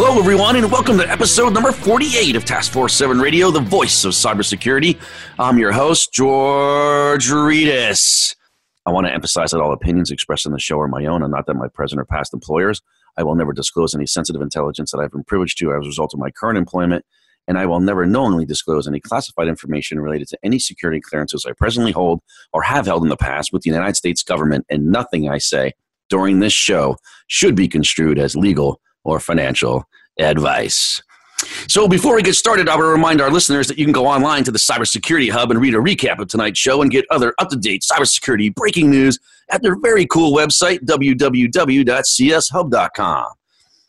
Hello, everyone, and welcome to episode number 48 of Task Force 7 Radio, the voice of cybersecurity. I'm your host, George Rettas. I want to emphasize that all opinions expressed in the show are my own and not that my present or past employers. I will never disclose any sensitive intelligence that I've been privileged to as a result of my current employment, and I will never knowingly disclose any classified information related to any security clearances I presently hold or have held in the past with the United States government, and nothing I say during this show should be construed as legal or financial advice. So before we get started, I want to remind our listeners that you can go online to the Cybersecurity Hub and read a recap of tonight's show and get other up-to-date cybersecurity breaking news at their very cool website, www.cshub.com.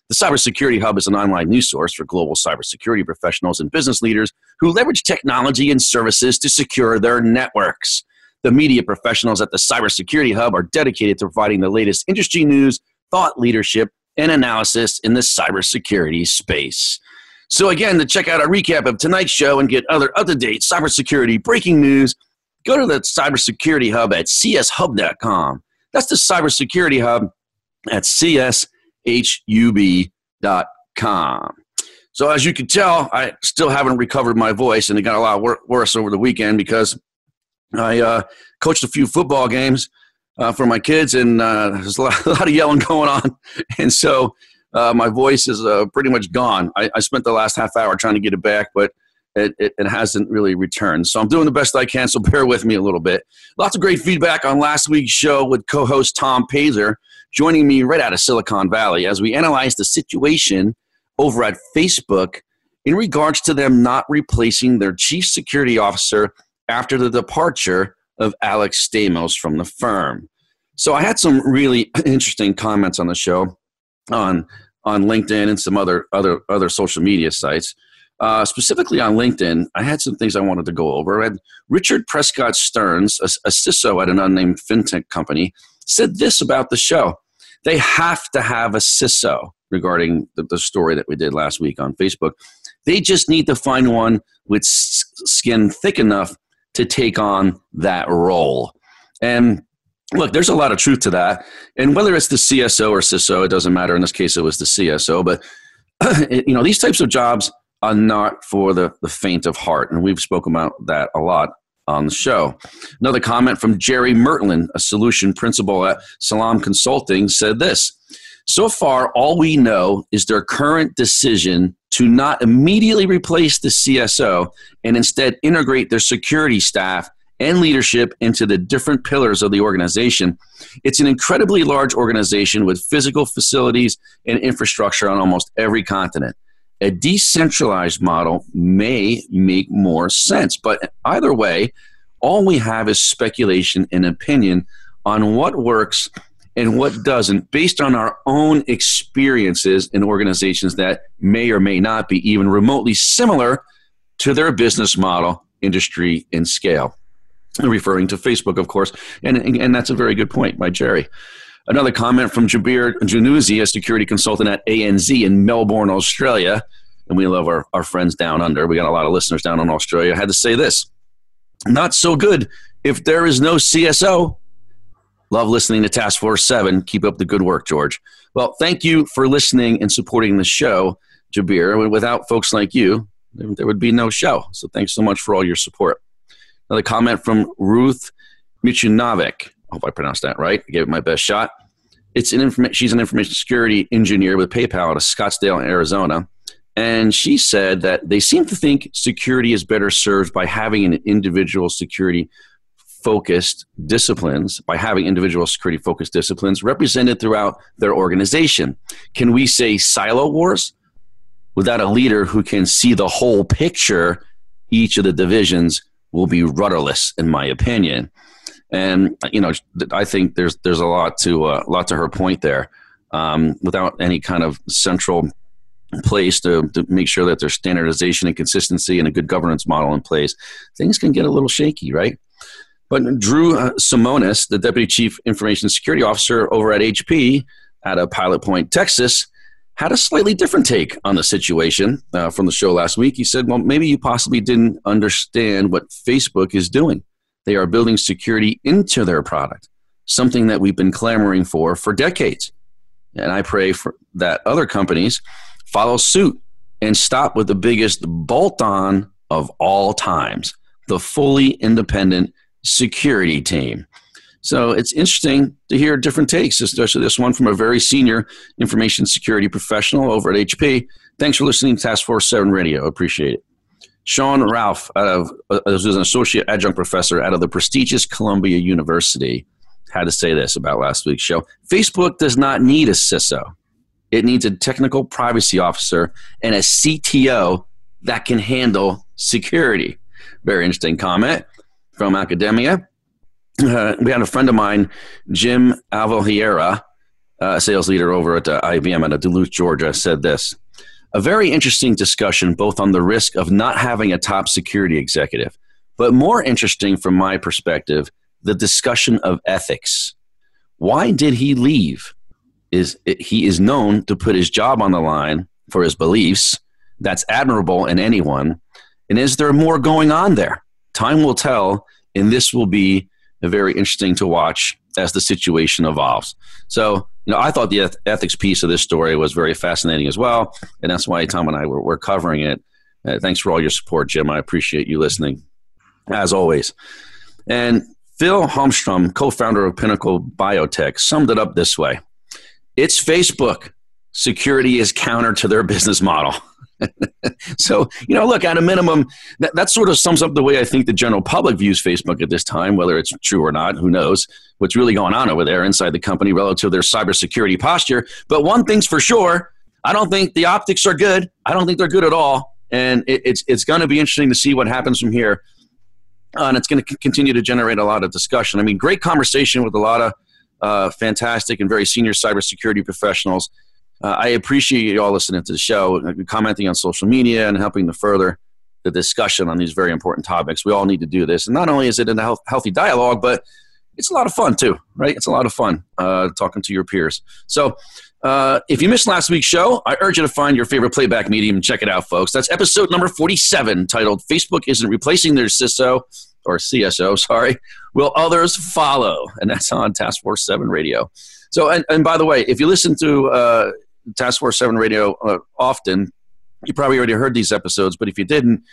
The Cybersecurity Hub is an online news source for global cybersecurity professionals and business leaders who leverage technology and services to secure their networks. The media professionals at the Cybersecurity Hub are dedicated to providing the latest industry news, thought leadership, and analysis in the cybersecurity space. So, again, to check out our recap of tonight's show and get other up to date cybersecurity breaking news, go to the Cybersecurity Hub at cshub.com. That's the Cybersecurity Hub at cshub.com. So, as you can tell, I still haven't recovered my voice, and it got a lot worse over the weekend because I uh, coached a few football games uh, for my kids, and uh, there's a lot, a lot, of yelling going on, and so uh, my voice is uh, pretty much gone. I, I, spent the last half hour trying to get it back, but it, it, it, hasn't really returned. So I'm doing the best I can. So bear with me a little bit. Lots of great feedback on last week's show with co-host Tom Pazer joining me right out of Silicon Valley as we analyze the situation over at Facebook in regards to them not replacing their chief security officer after the departure of Alex Stamos from the firm. So I had some really interesting comments on the show on on LinkedIn and some other other other social media sites. Uh, specifically on LinkedIn, I had some things I wanted to go over. I had Richard Prescott Stearns, a, a CISO at an unnamed fintech company, said this about the show. They have to have a CISO regarding the, the story that we did last week on Facebook. They just need to find one with skin thick enough to take on that role. And look, there's a lot of truth to that. And whether it's the CSO or CISO, it doesn't matter. In this case, it was the CSO. But you know, these types of jobs are not for the, the faint of heart, and we've spoken about that a lot on the show. Another comment from Jerry Mertlin, a solution principal at Salam Consulting, said this. So far, all we know is their current decision to not immediately replace the CSO and instead integrate their security staff and leadership into the different pillars of the organization. It's an incredibly large organization with physical facilities and infrastructure on almost every continent. A decentralized model may make more sense, but either way, all we have is speculation and opinion on what works and what doesn't based on our own experiences in organizations that may or may not be even remotely similar to their business model, industry, and scale. Referring to Facebook, of course, and, and that's a very good point by Jerry. Another comment from Jabir Januzi, a security consultant at ANZ in Melbourne, Australia. And we love our, our friends down under. We got a lot of listeners down in Australia. I had to say this not so good if there is no CSO Love listening to Task Force 7. Keep up the good work, George. Well, thank you for listening and supporting the show, Jabir. Without folks like you, there would be no show. So thanks so much for all your support. Another comment from Ruth Michunovic. I hope I pronounced that right. I gave it my best shot. It's an informa- she's an information security engineer with PayPal out of Scottsdale, Arizona. And she said that they seem to think security is better served by having an individual security focused disciplines by having individual security focused disciplines represented throughout their organization. Can we say silo wars? Without a leader who can see the whole picture, each of the divisions will be rudderless, in my opinion. And you know, I think there's there's a lot to a uh, lot to her point there. Um, without any kind of central place to, to make sure that there's standardization and consistency and a good governance model in place, things can get a little shaky, right? But Drew uh, Simonis, the Deputy Chief Information Security Officer over at HP out of Pilot Point, Texas, had a slightly different take on the situation uh, from the show last week. He said, Well, maybe you possibly didn't understand what Facebook is doing. They are building security into their product, something that we've been clamoring for for decades. And I pray for that other companies follow suit and stop with the biggest bolt on of all times the fully independent security team. So it's interesting to hear different takes, especially this one from a very senior information security professional over at HP. Thanks for listening to Task Force 7 Radio. Appreciate it. Sean Ralph, out of, uh, was an associate adjunct professor out of the prestigious Columbia University, had to say this about last week's show. Facebook does not need a CISO. It needs a technical privacy officer and a CTO that can handle security. Very interesting comment from academia. Uh, we had a friend of mine, Jim Alvaliera, uh, sales leader over at uh, IBM at Duluth, Georgia, said this. A very interesting discussion, both on the risk of not having a top security executive, but more interesting from my perspective, the discussion of ethics. Why did he leave? Is he is known to put his job on the line for his beliefs? That's admirable in anyone. And is there more going on there? Time will tell, and this will be very interesting to watch as the situation evolves. So, you know, I thought the ethics piece of this story was very fascinating as well, and that's why Tom and I were, were covering it. Uh, thanks for all your support, Jim. I appreciate you listening, as always. And Phil Holmstrom, co-founder of Pinnacle Biotech, summed it up this way: "It's Facebook. Security is counter to their business model." so, you know, look, at a minimum, that, that sort of sums up the way I think the general public views Facebook at this time, whether it's true or not, who knows what's really going on over there inside the company relative to their cybersecurity posture. But one thing's for sure, I don't think the optics are good. I don't think they're good at all. And it, it's, it's going to be interesting to see what happens from here. Uh, and it's going to c- continue to generate a lot of discussion. I mean, great conversation with a lot of uh, fantastic and very senior cybersecurity professionals. Uh, I appreciate you all listening to the show, uh, commenting on social media, and helping to further the discussion on these very important topics. We all need to do this. And not only is it a health, healthy dialogue, but it's a lot of fun too, right? It's a lot of fun uh, talking to your peers. So, uh, if you missed last week's show, I urge you to find your favorite playback medium and check it out, folks. That's episode number 47, titled Facebook Isn't Replacing Their CISO, or CSO, sorry. Will others follow? And that's on Task Force 7 Radio. So, and, and by the way, if you listen to uh, Task Force 7 Radio uh, often, you probably already heard these episodes, but if you didn't,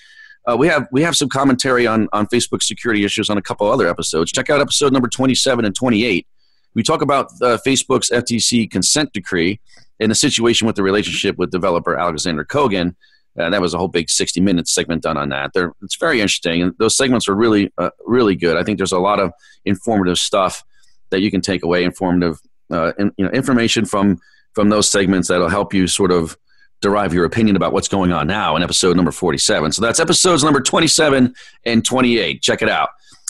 uh, we have we have some commentary on on Facebook security issues on a couple other episodes. Check out episode number 27 and 28. We talk about uh, Facebook's FTC consent decree and the situation with the relationship with developer Alexander Kogan. Uh, that was a whole big 60 minute segment done on that. They're, it's very interesting, and those segments are really uh, really good. I think there's a lot of informative stuff that you can take away, informative uh, in, you know information from from those segments that'll help you sort of derive your opinion about what's going on now in episode number 47. So that's episodes number 27 and 28. Check it out.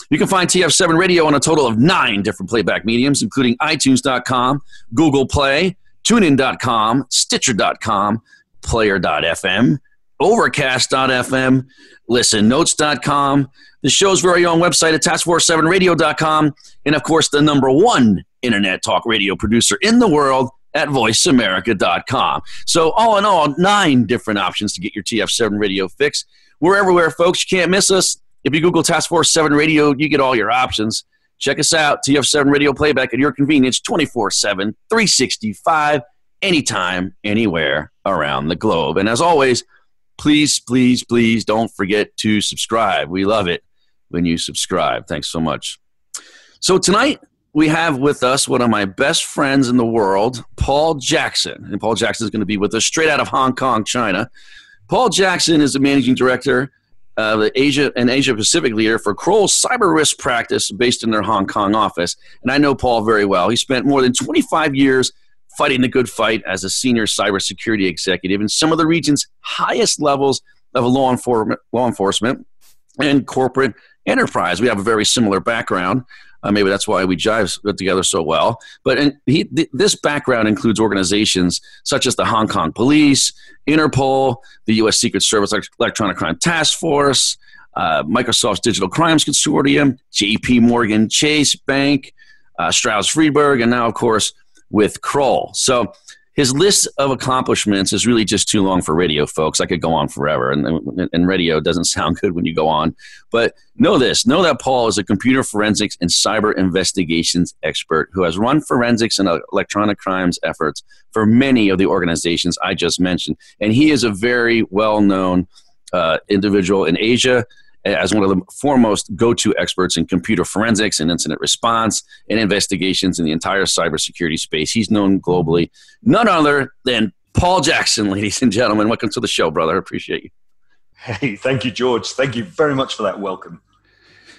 You can find TF7 Radio on a total of nine different playback mediums, including iTunes.com, Google Play, TuneIn.com, Stitcher.com, Player.fm, Overcast.fm, ListenNotes.com, the show's very own website at TaskForce7Radio.com, and of course, the number one internet talk radio producer in the world, at voiceamerica.com. So, all in all, nine different options to get your TF7 radio fix. We're everywhere, folks. You can't miss us. If you Google Task Force 7 Radio, you get all your options. Check us out, TF7 Radio Playback at your convenience 24 7, 365, anytime, anywhere around the globe. And as always, please, please, please don't forget to subscribe. We love it when you subscribe. Thanks so much. So, tonight, we have with us one of my best friends in the world, Paul Jackson. And Paul Jackson is going to be with us straight out of Hong Kong, China. Paul Jackson is the managing director of the Asia and Asia Pacific leader for Kroll's cyber risk practice based in their Hong Kong office. And I know Paul very well. He spent more than 25 years fighting the good fight as a senior cybersecurity executive in some of the region's highest levels of law enforcement, law enforcement and corporate enterprise. We have a very similar background. Uh, maybe that's why we jive together so well. But he, th- this background includes organizations such as the Hong Kong Police, Interpol, the U.S. Secret Service Electronic Crime Task Force, uh, Microsoft's Digital Crimes Consortium, J.P. Morgan Chase Bank, uh, Stroz Friedberg, and now, of course, with Kroll. So his list of accomplishments is really just too long for radio, folks. I could go on forever, and, and radio doesn't sound good when you go on. But know this know that Paul is a computer forensics and cyber investigations expert who has run forensics and electronic crimes efforts for many of the organizations I just mentioned. And he is a very well known uh, individual in Asia as one of the foremost go-to experts in computer forensics and incident response and investigations in the entire cybersecurity space. He's known globally. None other than Paul Jackson, ladies and gentlemen. Welcome to the show, brother. I appreciate you. Hey, thank you, George. Thank you very much for that welcome.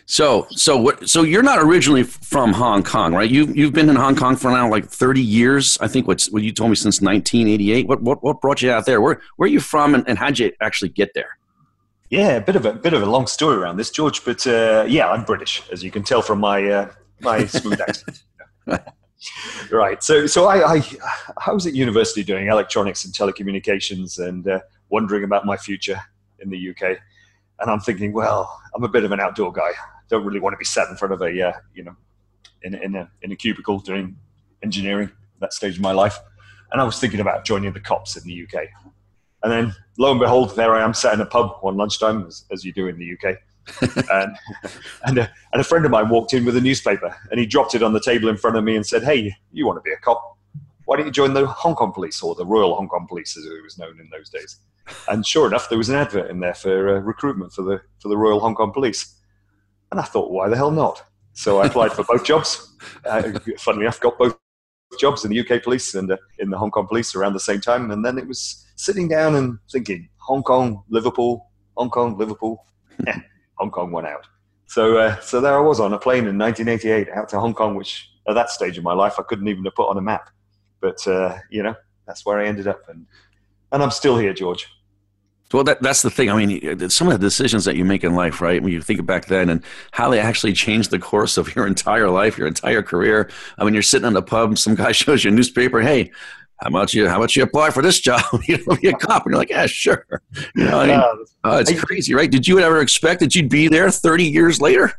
So, so what? So you're not originally from Hong Kong, right? You you've been in Hong Kong for now like 30 years. I think what's what you told me since 1988. What what what brought you out there? Where where are you from, and, and how'd you actually get there? Yeah, a bit of a bit of a long story around this, George. But uh, yeah, I'm British, as you can tell from my uh, my smooth accent. right. So so I, I, I was at university doing electronics and telecommunications and uh, wondering about my future in the UK. And I'm thinking, well, I'm a bit of an outdoor guy. Don't really want to be sat in front of a uh, you know in in a in a cubicle doing engineering at that stage of my life. And I was thinking about joining the cops in the UK. And then lo and behold, there I am sat in a pub one lunchtime, as, as you do in the UK. and and a, and a friend of mine walked in with a newspaper and he dropped it on the table in front of me and said, Hey, you want to be a cop? Why don't you join the Hong Kong Police or the Royal Hong Kong Police, as it was known in those days? And sure enough, there was an advert in there for uh, recruitment for the, for the Royal Hong Kong Police. And I thought, why the hell not? So I applied for both jobs. Uh, funnily enough, got both jobs in the UK police and uh, in the Hong Kong police around the same time. And then it was sitting down and thinking Hong Kong, Liverpool, Hong Kong, Liverpool. Hong Kong went out. So, uh, so there I was on a plane in 1988 out to Hong Kong, which at that stage of my life I couldn't even have put on a map. But uh, you know, that's where I ended up, and and I'm still here, George. Well, that, that's the thing. I mean, some of the decisions that you make in life, right? When you think back then and how they actually changed the course of your entire life, your entire career. I mean, you're sitting in a pub, some guy shows you a newspaper. Hey, how about you? How about you apply for this job? you know, be a cop, and you're like, yeah, sure. You know, I mean, uh, it's crazy, right? Did you ever expect that you'd be there 30 years later?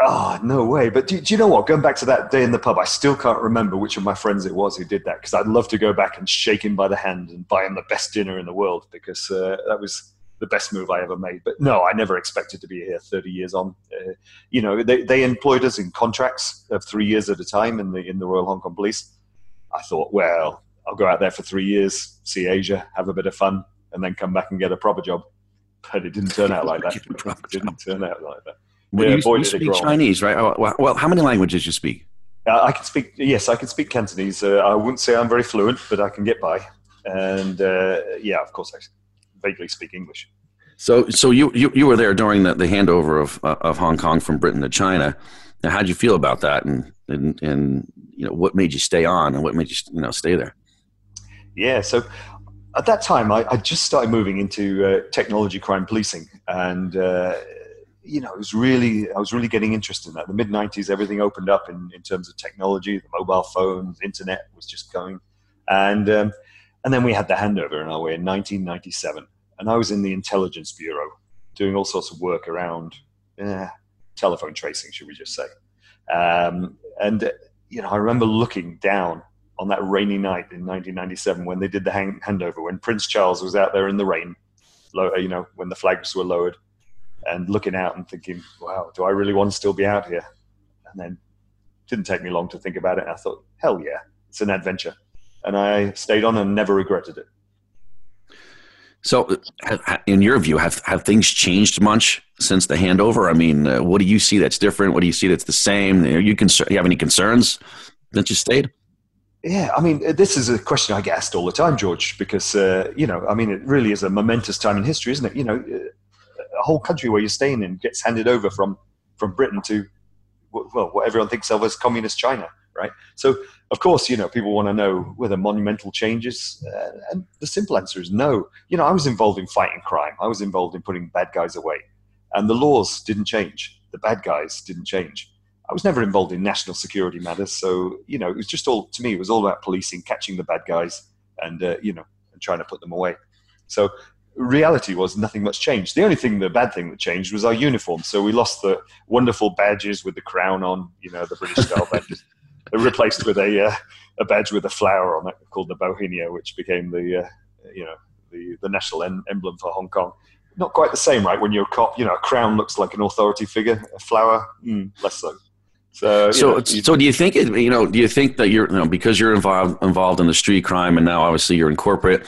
Oh, no way. But do, do, you know what? Going back to that day in the pub, I still can't remember which of my friends it was who did that because I'd love to go back and shake him by the hand and buy him the best dinner in the world because uh, that was the best move I ever made. But no, I never expected to be here 30 years on. Uh, you know, they, they employed us in contracts of three years at a time in the, in the Royal Hong Kong Police. I thought, well, I'll go out there for three years, see Asia, have a bit of fun, and then come back and get a proper job. But it didn't turn out like that. It didn't turn out like that. Well, yeah, you, you speak Chinese, right? Oh, well, how many languages you speak? Uh, I can speak. Yes, I can speak Cantonese. Uh, I wouldn't say I'm very fluent, but I can get by. And uh, yeah, of course, I vaguely speak English. So, so you, you, you were there during the, the handover of uh, of Hong Kong from Britain to China. Now, how did you feel about that? And, and and you know, what made you stay on, and what made you you know stay there? Yeah, so at that time, I, I just started moving into uh, technology crime policing, and uh, you know, it was really I was really getting interested in that. The mid '90s, everything opened up in, in terms of technology. The mobile phones, internet was just going, and um, and then we had the handover in our way in 1997, and I was in the intelligence bureau doing all sorts of work around eh, telephone tracing, should we just say? Um, and you know, I remember looking down on that rainy night in 1997 when they did the hang- handover, when Prince Charles was out there in the rain, you know, when the flags were lowered, and looking out and thinking, wow, do I really want to still be out here? And then it didn't take me long to think about it. I thought, hell yeah, it's an adventure. And I stayed on and never regretted it. So, in your view, have, have things changed much since the handover? I mean, uh, what do you see that's different? What do you see that's the same? Are you, concern- you have any concerns that you stayed? Yeah, I mean, this is a question I get asked all the time, George, because, uh, you know, I mean, it really is a momentous time in history, isn't it? You know, a whole country where you're staying in gets handed over from, from Britain to, well, what everyone thinks of as communist China, right? So, of course, you know, people want to know whether monumental changes. Uh, and the simple answer is no. You know, I was involved in fighting crime, I was involved in putting bad guys away. And the laws didn't change, the bad guys didn't change. I was never involved in national security matters. So, you know, it was just all, to me, it was all about policing, catching the bad guys and, uh, you know, and trying to put them away. So reality was nothing much changed. The only thing, the bad thing that changed was our uniform. So we lost the wonderful badges with the crown on, you know, the British style badges. replaced with a, uh, a badge with a flower on it called the Bauhinia, which became the, uh, you know, the, the national em- emblem for Hong Kong not quite the same, right? When you're a cop, you know, a crown looks like an authority figure, a flower, mm, less so. Uh, so, so, know, so do you think it, you know? Do you think that you're, you know, because you're involved involved in the street crime, and now obviously you're in corporate,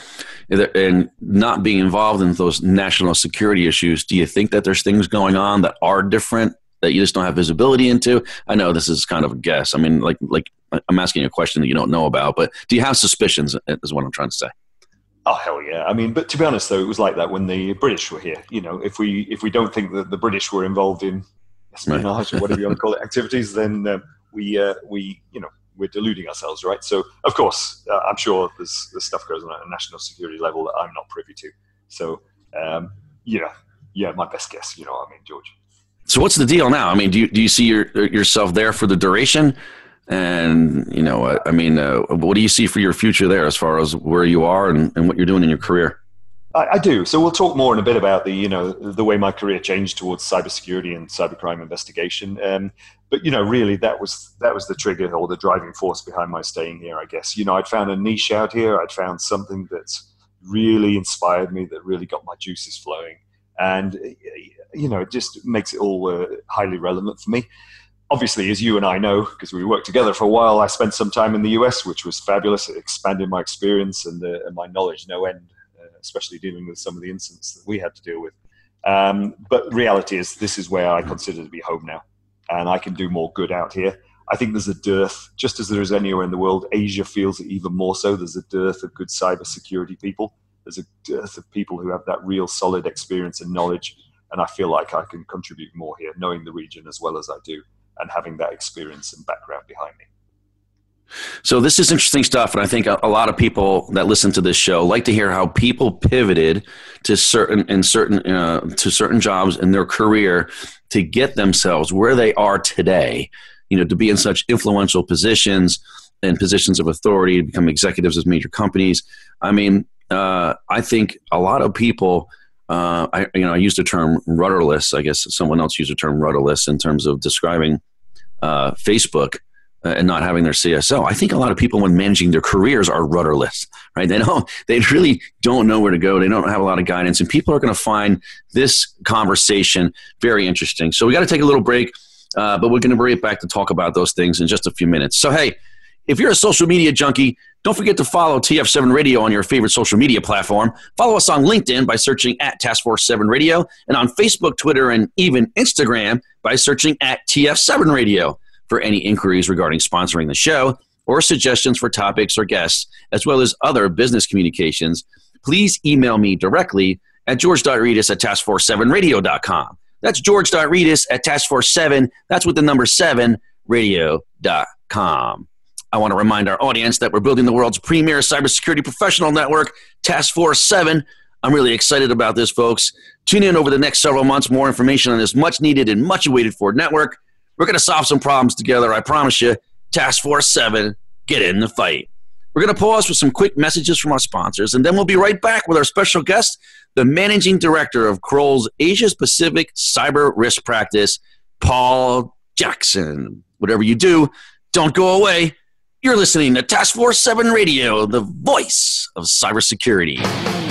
eh, and not being involved in those national security issues? Do you think that there's things going on that are different that you just don't have visibility into? I know this is kind of a guess. I mean, like, like I'm asking a question that you don't know about, but do you have suspicions? Eh, is what I'm trying to say. Oh hell yeah! I mean, but to be honest, though, it was like that when the British were here. You know, if we if we don't think that the British were involved in espionage or whatever you want to call it activities, then um, we uh, we you know we're deluding ourselves, right? So of course, uh, I'm sure there's there's stuff goes on at a national security level that I'm not privy to. So um, yeah, yeah, my best guess. You know what I mean, George. So what's the deal now? I mean, do you do you see your, yourself there for the duration? And you know, I mean, uh, what do you see for your future there, as far as where you are and, and what you're doing in your career? I, I, do. So we'll talk more in a bit about the you know the way my career changed towards cybersecurity and cybercrime investigation. Um, but you know, really, that was that was the trigger or the driving force behind my staying here. I guess you know I'd found a niche out here. I'd found something that's really inspired me, that really got my juices flowing, and you know, it just makes it all uh, highly relevant for me obviously, as you and I know, because we worked together for a while, I spent some time in the US, which was fabulous. It expanded my experience and, uh, and my knowledge no end, especially dealing with some of the incidents that we had to deal with. Um, but reality is, this is where I consider to be home now, and I can do more good out here. I think there's a dearth, just as there is anywhere in the world. Asia feels it even more so. There's a dearth of good cybersecurity people. There's a dearth of people who have that real solid experience and knowledge, and I feel like I can contribute more here, knowing the region as well as I do and having that experience and background behind me. So this is interesting stuff, and I think a, lot of people that listen to this show like to hear how people pivoted to certain in certain uh, to certain jobs in their career to get themselves where they are today. You know, to be in such influential positions and positions of authority, to become executives of major companies. I mean, uh, I think a lot of people uh, I you know I used the term rudderless. I guess someone else used the term rudderless in terms of describing uh, Facebook and not having their CSO. I think a lot of people when managing their careers are rudderless, right? They don't they really don't know where to go. They don't have a lot of guidance, and people are going to find this conversation very interesting. So we got to take a little break, uh, but we're going to bring it back to talk about those things in just a few minutes. So hey. If you're a social media junkie, don't forget to follow TF7 Radio on your favorite social media platform. Follow us on LinkedIn by searching at Task Force 7 Radio, and on Facebook, Twitter, and even Instagram by searching at TF7 Radio. For any inquiries regarding sponsoring the show or suggestions for topics or guests, as well as other business communications, please email me directly at george.rettas at taskforce7radio.com. That's george.rettas at taskforce7, that's with the number 7, radio.com. I want to remind our audience that we're building the world's premier cybersecurity professional network, Task Force 7. I'm really excited about this, folks. Tune in over the next several months. More information on this much needed and much awaited for network. We're going to solve some problems together, I promise you. Task Force 7, get in the fight. We're going to pause for some quick messages from our sponsors, and then we'll be right back with our special guest, the managing director of Kroll's Asia Pacific Cyber Risk Practice, Paul Jackson. Whatever you do, don't go away. You're listening to Task Force 7 Radio, the voice of cybersecurity.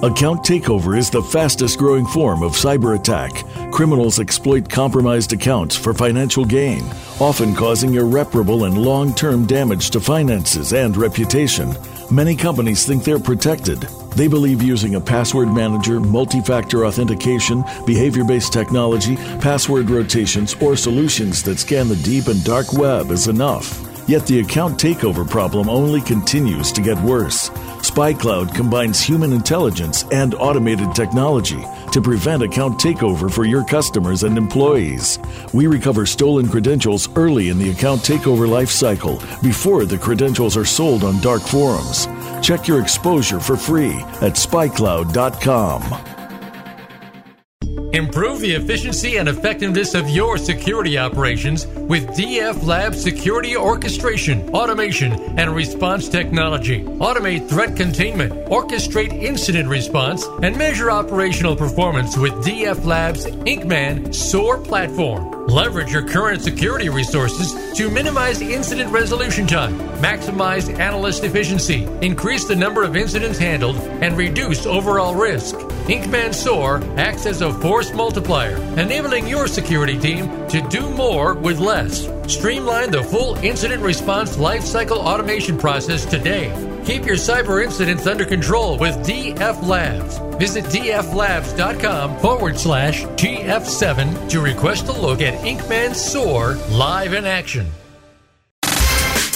Account takeover is the fastest growing form of cyber attack. Criminals exploit compromised accounts for financial gain, often causing irreparable and long term damage to finances and reputation. Many companies think they're protected. They believe using a password manager, multi factor authentication, behavior based technology, password rotations, or solutions that scan the deep and dark web is enough. Yet the account takeover problem only continues to get worse. SpyCloud combines human intelligence and automated technology to prevent account takeover for your customers and employees. We recover stolen credentials early in the account takeover life cycle before the credentials are sold on dark forums. Check your exposure for free at spycloud.com. Improve the efficiency and effectiveness of your security operations with DF Lab Security Orchestration, Automation, and Response Technology. Automate threat containment, orchestrate incident response, and measure operational performance with DF Lab's IncMan SOAR platform. Leverage your current security resources to minimize incident resolution time, maximize analyst efficiency, increase the number of incidents handled, and reduce overall risk. IncMan SOAR acts as a force multiplier, enabling your security team to do more with less. Streamline the full incident response lifecycle automation process today. Keep your cyber incidents under control with DF Labs. Visit dflabs.com forward slash TF7 to request a look at IncMan SOAR live in action.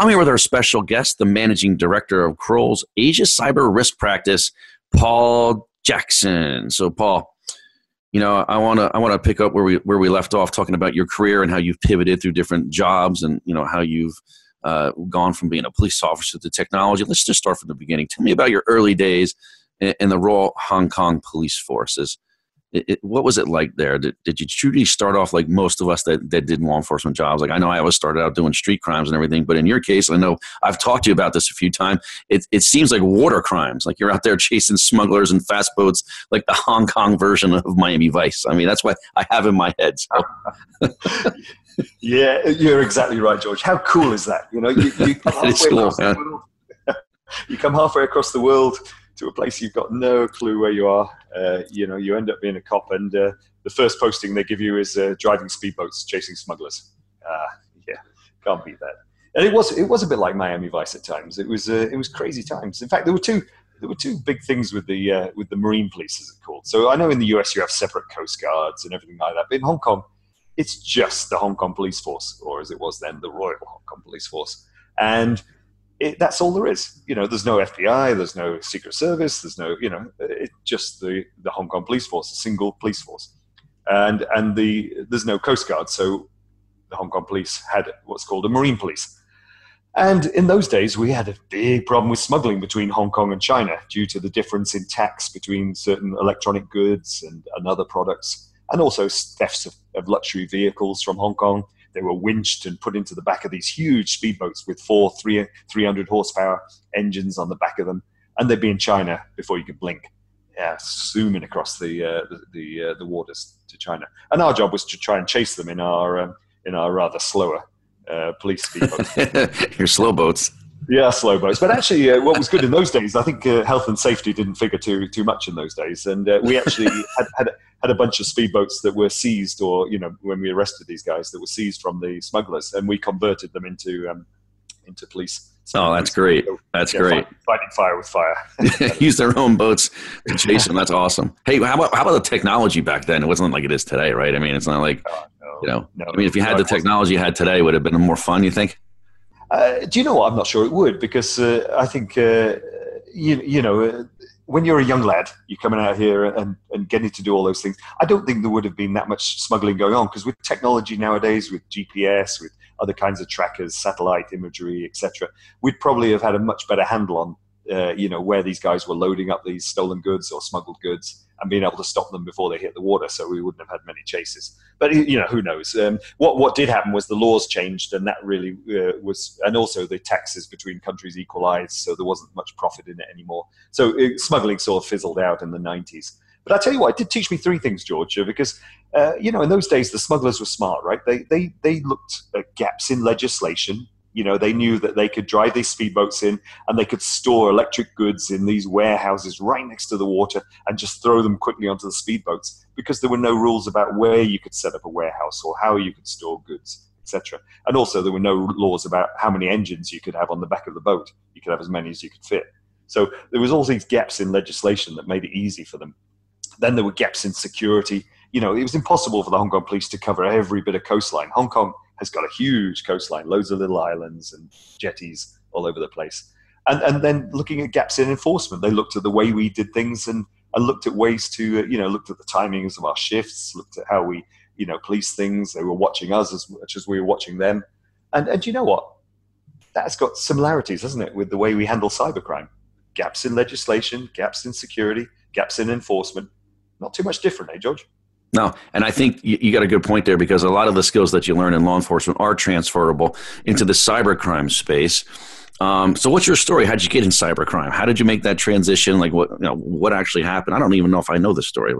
I'm here with our special guest, the managing director of Kroll's Asia Cyber Risk Practice, Paul Jackson. So, Paul, you know, I want to I want to pick up where we where we left off, talking about your career and how you've pivoted through different jobs, and you know how you've uh, gone from being a police officer to technology. Let's just start from the beginning. Tell me about your early days in, in the Royal Hong Kong Police Forces it, it, what was it like there? Did, did you truly start off like most of us that, that did law enforcement jobs? Like I know I always started out doing street crimes and everything, but in your case, I know I've talked to you about this a few times. It, it seems like water crimes. Like you're out there chasing smugglers and fast boats, like the Hong Kong version of Miami Vice. I mean, that's what I have in my head. So. yeah, you're exactly right, George. How cool is that? You know, you, you come halfway cool, across the world. you come halfway across the world to a place you've got no clue where you are. Uh, you know, you end up being a cop, and uh, the first posting they give you is uh, driving speedboats, chasing smugglers. Ah, yeah, can't beat that. And it was it was a bit like Miami Vice at times. It was uh, it was crazy times. In fact, there were two there were two big things with the uh, with the Marine Police, as it's called. So I know in the US you have separate Coast Guards and everything like that, but in Hong Kong, it's just the Hong Kong Police Force, or as it was then, the Royal Hong Kong Police Force, and it, that's all there is. You know, there's no FBI, there's no Secret Service, there's no, you know, it's just the, the Hong Kong police force, a single police force. And, and the, there's no Coast Guard, so the Hong Kong police had what's called a Marine Police. And in those days, we had a big problem with smuggling between Hong Kong and China due to the difference in tax between certain electronic goods and, and other products, and also thefts of, of luxury vehicles from Hong Kong they were winched and put into the back of these huge speedboats with four three, 300 horsepower engines on the back of them. And they'd be in China before you could blink. Yeah, zooming across the uh, the the, uh, the, waters to China. And our job was to try and chase them in our um, in our rather slower uh, police speedboats. Your slow boats. Yeah, slow boats. But actually, uh, what was good in those days, I think uh, health and safety didn't figure too too much in those days, and uh, we actually had, had had a bunch of speedboats that were seized, or you know, when we arrested these guys, that were seized from the smugglers, and we converted them into um, into police. Oh, that's great. That's yeah, great. Fighting fire with fire. Use their own boats to chase them. That's awesome. Hey, how about how about the technology back then? It wasn't like it is today, right? I mean, it's not like oh, no, you know. No, I mean, if you had the technology you had today, would have been more fun. You think? Uh, do you know what? I'm not sure it would because uh, I think uh, you you know uh, when you're a young lad, you're coming out here and, and getting to do all those things. I don't think there would have been that much smuggling going on because with technology nowadays, with GPS, with other kinds of trackers, satellite imagery, etc., we'd probably have had a much better handle on, uh, you know, where these guys were loading up these stolen goods or smuggled goods and being able to stop them before they hit the water, so we wouldn't have had many chases. But you know, who knows? Um, what what did happen was the laws changed, and that really uh, was, and also the taxes between countries equalised, so there wasn't much profit in it anymore. So it, uh, smuggling sort of fizzled out in the nineties. But I tell you what, it did teach me three things, George, because uh, you know in those days the smugglers were smart, right? They they they looked at gaps in legislation you know, they knew that they could drive these speedboats in and they could store electric goods in these warehouses right next to the water and just throw them quickly onto the speedboats because there were no rules about where you could set up a warehouse or how you could store goods, etc. And also, there were no laws about how many engines you could have on the back of the boat. You could have as many as you could fit. So there was all these gaps in legislation that made it easy for them. Then there were gaps in security. You know, it was impossible for the Hong Kong police to cover every bit of coastline. Hong Kong has got a huge coastline, loads of little islands and jetties all over the place. And, and then looking at gaps in enforcement, they looked at the way we did things and, and looked at ways to, uh, you know, looked at the timings of our shifts, looked at how we, you know, police things. They were watching us as much as we were watching them. And, and you know what? That's got similarities, hasn't it, with the way we handle cybercrime? Gaps in legislation, gaps in security, gaps in enforcement. Not too much different, eh, George? No, and I think you, you, got a good point there because a lot of the skills that you learn in law enforcement are transferable into the cybercrime space. Um, so, what's your story? How did you get in cybercrime? How did you make that transition? Like, what you know, what actually happened? I don't even know if I know the story.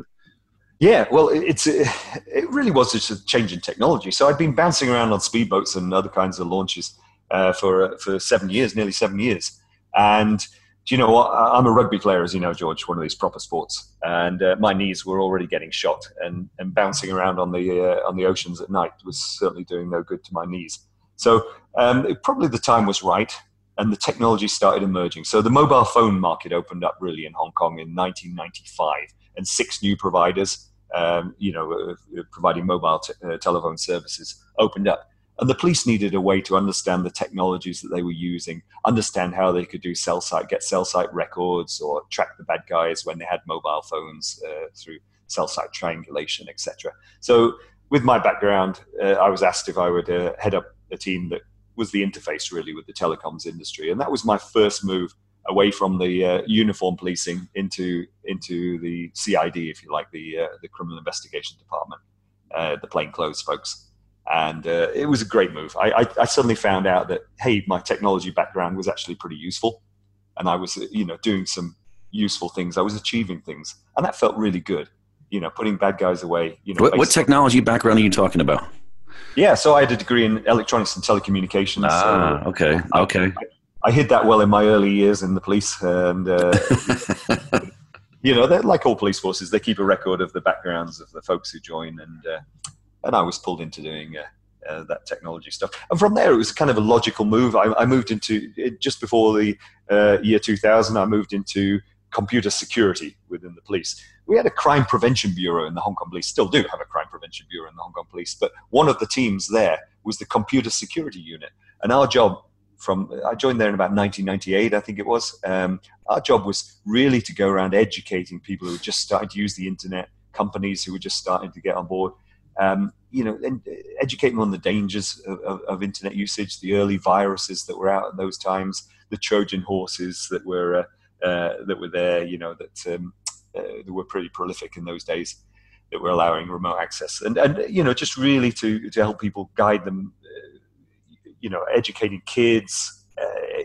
Yeah, well, it's it really was just a change in technology. So I'd been bouncing around on speedboats and other kinds of launches uh, for uh, for seven years, nearly seven years, and do you know what? I'm a rugby player, as you know, George, one of these proper sports, and uh, my knees were already getting shot, and, and bouncing around on the uh, on the oceans at night was certainly doing no good to my knees. So um, it, probably the time was right, and the technology started emerging. So the mobile phone market opened up really in Hong Kong in 1995, and six new providers, um, you know, uh, providing mobile t- uh, telephone services, opened up. And the police needed a way to understand the technologies that they were using, understand how they could do cell site, get cell site records, or track the bad guys when they had mobile phones uh, through cell site triangulation, etc. So, with my background, uh, I was asked if I would uh, head up a team that was the interface really with the telecoms industry, and that was my first move away from the uh, uniform policing into into the CID, if you like, the uh, the criminal investigation department, uh, the plainclothes folks and uh, it was a great move. I, I, I, suddenly found out that hey, my technology background was actually pretty useful, and I was you know doing some useful things. I was achieving things, and that felt really good. You know, putting bad guys away. You know, what, what technology background are you talking about? Yeah, so I had a degree in electronics and telecommunications. Ah, so okay, okay. I, I, hid that well in my early years in the police, and uh, you know, they're like all police forces. They keep a record of the backgrounds of the folks who join, and uh, and I was pulled into doing uh, uh, that technology stuff. And from there, it was kind of a logical move. I, I moved into just before the uh, year 2000. I moved into computer security within the police. We had a crime prevention bureau in the Hong Kong police. Still do have a crime prevention bureau in the Hong Kong police, but one of the teams there was the computer security unit, and our job. From I joined there in about 1998, I think it was. Um, our job was really to go around educating people who were just starting to use the internet, companies who were just starting to get on board, um, you know, and educate them on the dangers of, of, of, internet usage, the early viruses that were out at those times, the Trojan horses that were uh, uh, that were there, you know, that, um, uh, that were pretty prolific in those days, that were allowing remote access, and and you know, just really to to help people guide them, uh, you know, educating kids,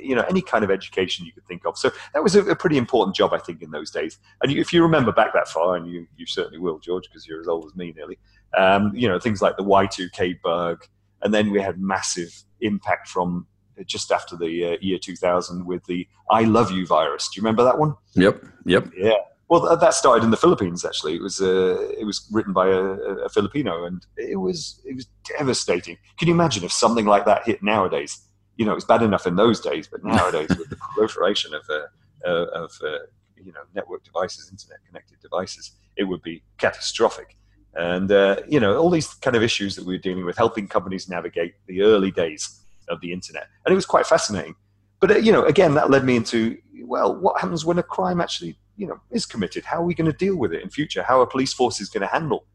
you know any kind of education you could think of. So that was a, a pretty important job, I think, in those days. And if you remember back that far, and you you certainly will, George, because you're as old as me nearly. Um, you know things like the Y2K bug, and then we had massive impact from just after the uh, year 2000 with the I love you virus. Do you remember that one? Yep. Yep. Yeah. Well, that started in the Philippines. Actually, it was uh, it was written by a, a, Filipino, and it was it was devastating. Can you imagine if something like that hit nowadays? you know, it was bad enough in those days, but nowadays with the proliferation of, uh, uh, of uh, you know, network devices, internet connected devices, it would be catastrophic. And, uh, you know, all these kind of issues that we were dealing with, helping companies navigate the early days of the internet. And it was quite fascinating. But, uh, you know, again, that led me into, well, what happens when a crime actually, you know, is committed? How are we going to deal with it in future? How are police forces going to handle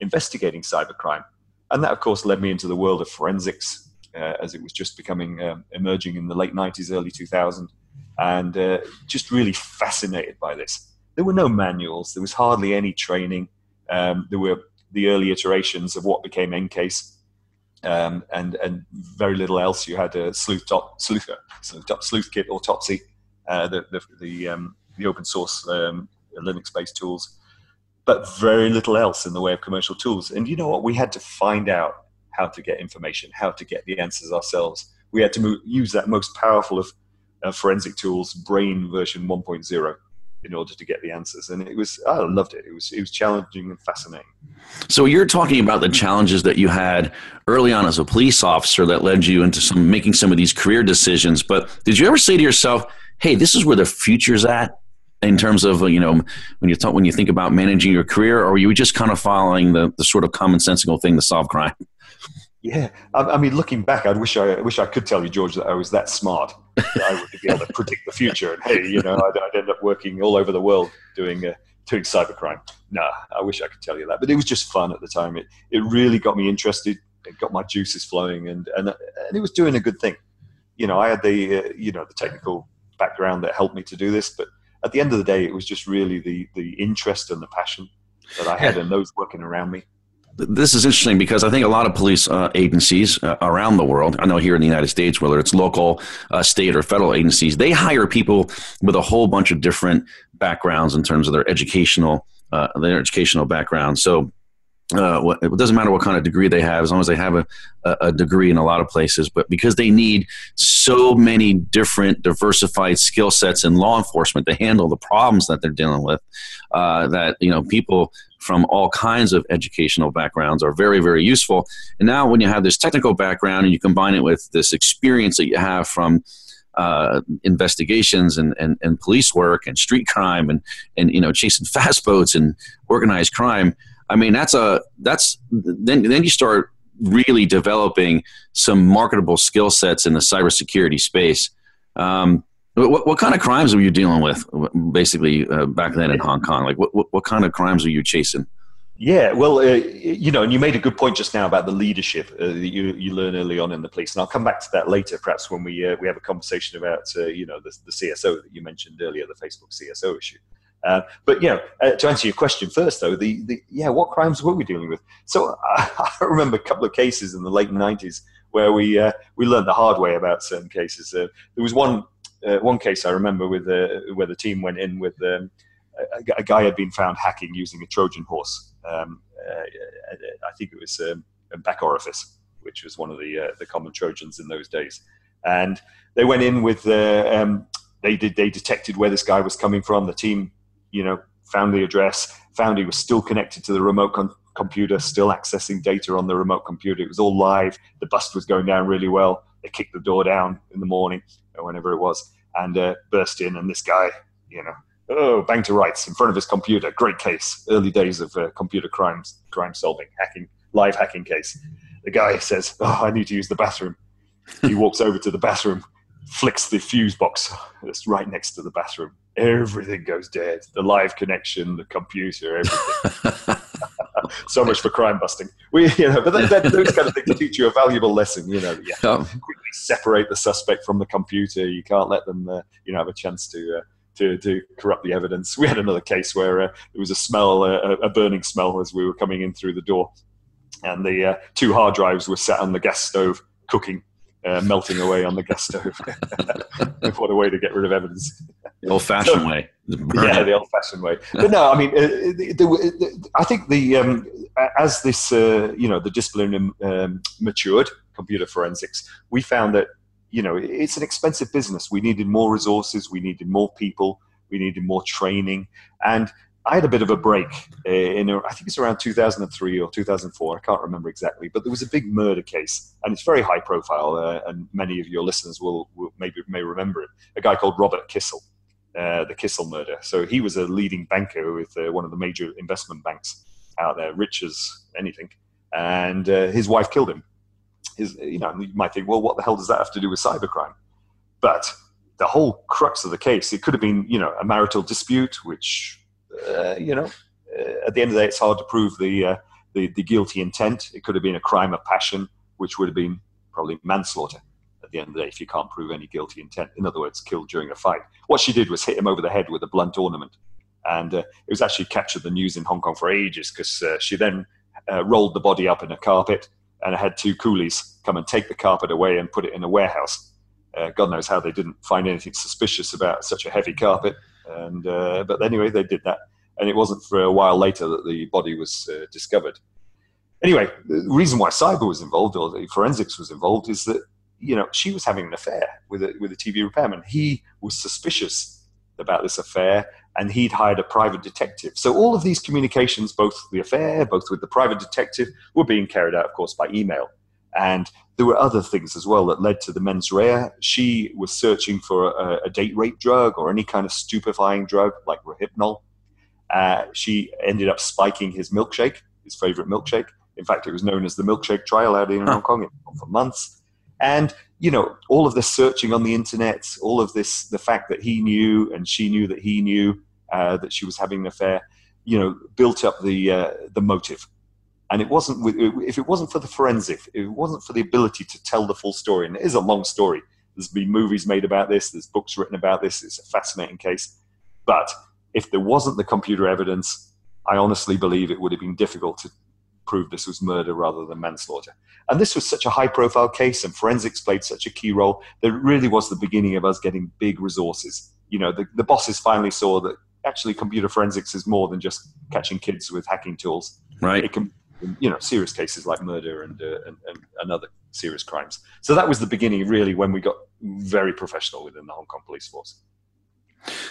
investigating cybercrime? And that, of course, led me into the world of forensics uh, as it was just becoming um, emerging in the late 90s, early 2000s, and uh, just really fascinated by this. There were no manuals, there was hardly any training. Um, there were the early iterations of what became EnCase. Um, and and very little else. You had a sleuth sleuth, sleuth, sleuth kit or Autopsy, uh, the the the, um, the, open source um, Linux based tools, but very little else in the way of commercial tools. And you know what? We had to find out how to get information, how to get the answers ourselves. We had to move, use that most powerful of uh, forensic tools, Brain version 1.0, in order to get the answers. And it was, I loved it. It was, it was challenging and fascinating. So you're talking about the challenges that you had early on as a police officer that led you into some making some of these career decisions. But did you ever say to yourself, "Hey, this is where the future's at"? In terms of you know when you talk when you think about managing your career, or were you just kind of following the, the sort of commonsensical thing to solve crime? Yeah, I, I, mean, looking back, I wish I, I, wish I could tell you, George, that I was that smart. I would be able to predict the future, and hey, you know, I'd, I'd end up working all over the world doing uh, doing cybercrime. Nah, I wish I could tell you that, but it was just fun at the time. It it really got me interested. It got my juices flowing, and and and it was doing a good thing. You know, I had the uh, you know the technical background that helped me to do this, but at the end of the day, it was just really the the interest and the passion that I had, and those working around me this is interesting because I think a lot of police uh, agencies uh, around the world, I know here in the United States, whether it's local, uh, state, or federal agencies, they hire people with a whole bunch of different backgrounds in terms of their educational uh, their educational background. So uh, what, it doesn't matter what kind of degree they have, as long as they have a, a, degree in a lot of places. But because they need so many different diversified skill sets in law enforcement to handle the problems that they're dealing with, uh, that you know people from all kinds of educational backgrounds are very very useful. And now when you have this technical background and you combine it with this experience that you have from uh, investigations and, and, and police work and street crime and, and you know chasing fast boats and organized crime I mean, that's a that's then then you start really developing some marketable skill sets in the cybersecurity space. Um, what, what kind of crimes were you dealing with, basically, uh, back then in Hong Kong? Like, what, what, what kind of crimes were you chasing? Yeah, well, uh, you know, and you made a good point just now about the leadership uh, that you, you learn early on in the police, and I'll come back to that later, perhaps when we uh, we have a conversation about uh, you know the, the CSO that you mentioned earlier, the Facebook CSO issue. Uh, but yeah, uh, to answer your question first, though, the, the yeah, what crimes were we dealing with? So uh, I remember a couple of cases in the late '90s where we uh, we learned the hard way about certain cases. Uh, there was one one case I remember with where the team went in with um, a, a, guy had been found hacking using a Trojan horse. Um, I think it was um, a back orifice, which was one of the the common Trojans in those days, and they went in with um, they did they detected where this guy was coming from. The team you know, found the address, found he was still connected to the remote con- computer, still accessing data on the remote computer. It was all live. The bust was going down really well. They kicked the door down in the morning or whenever it was and uh, burst in. And this guy, you know, oh, bang to rights in front of his computer. Great case. Early days of uh, computer crimes, crime solving, hacking, live hacking case. The guy says, oh, I need to use the bathroom. He walks over to the bathroom, flicks the fuse box that's right next to the bathroom everything goes dead. The live connection, the computer, everything. so much for crime busting. We, you know, but that, that, those kind of things teach you a valuable lesson. You know, you yeah. quickly separate the suspect from the computer. You can't let them, uh, you know, have a chance to. Uh, to, to corrupt the evidence. We had another case where uh, there was a smell, uh, a burning smell as we were coming in through the door, and the uh, two hard drives were sat on the gas stove cooking uh, melting away on the gas stove. what a way to get rid of evidence. The old-fashioned so, way. Yeah, the old-fashioned way. But no, I mean, uh, the, the, I think the um, as this uh, you know the discipline um, matured, computer forensics, we found that you know it's an expensive business. We needed more resources. We needed more people. We needed more training, and I had a bit of a break uh, in, I think it's around 2003 or 2004. I can't remember exactly, but there was a big murder case, and it's very high profile, uh, and many of your listeners will, will, maybe may remember it. A guy called Robert Kissel, uh, the Kissel murder. So he was a leading banker with uh, one of the major investment banks out there, rich as anything, and his wife killed him. His, you know, you might think, well, what the hell does that have to do with cybercrime? But the whole crux of the case, it could have been, you know, a marital dispute, which uh, you know, uh, at the end of the day, it's hard to prove the, uh, the, the guilty intent. It could have been a crime of passion, which would have been probably manslaughter at the end of the day if you can't prove any guilty intent. In other words, killed during a fight. What she did was hit him over the head with a blunt ornament. And uh, it was actually captured the news in Hong Kong for ages because uh, she then uh, rolled the body up in a carpet and had two coolies come and take the carpet away and put it in a warehouse. Uh, God knows how they didn't find anything suspicious about such a heavy carpet. And, uh, but anyway, they did that. And it wasn't for a while later that the body was uh, discovered. Anyway, the reason why cyber was involved or the forensics was involved is that you know she was having an affair with a with a TV repairman. He was suspicious about this affair, and he'd hired a private detective. So all of these communications, both the affair, both with the private detective, were being carried out, of course, by email. And there were other things as well that led to the mens rea. She was searching for a, a date rape drug or any kind of stupefying drug like Rohypnol. Uh, she ended up spiking his milkshake, his favorite milkshake. In fact, it was known as the milkshake trial out in huh. Hong Kong for months. And you know, all of this searching on the internet, all of this, the fact that he knew and she knew that he knew uh, that she was having an affair, you know, built up the uh, the motive. And it wasn't if it wasn't for the forensic, if it wasn't for the ability to tell the full story. And it is a long story. There's been movies made about this. There's books written about this. It's a fascinating case. But if there wasn't the computer evidence, I honestly believe it would have been difficult to prove this was murder rather than manslaughter. And this was such a high profile case, and forensics played such a key role that it really was the beginning of us getting big resources. You know, the, the bosses finally saw that actually computer forensics is more than just catching kids with hacking tools. Right. It can, you know, serious cases like murder and, uh, and, and, and other serious crimes. So that was the beginning, really, when we got very professional within the Hong Kong police force.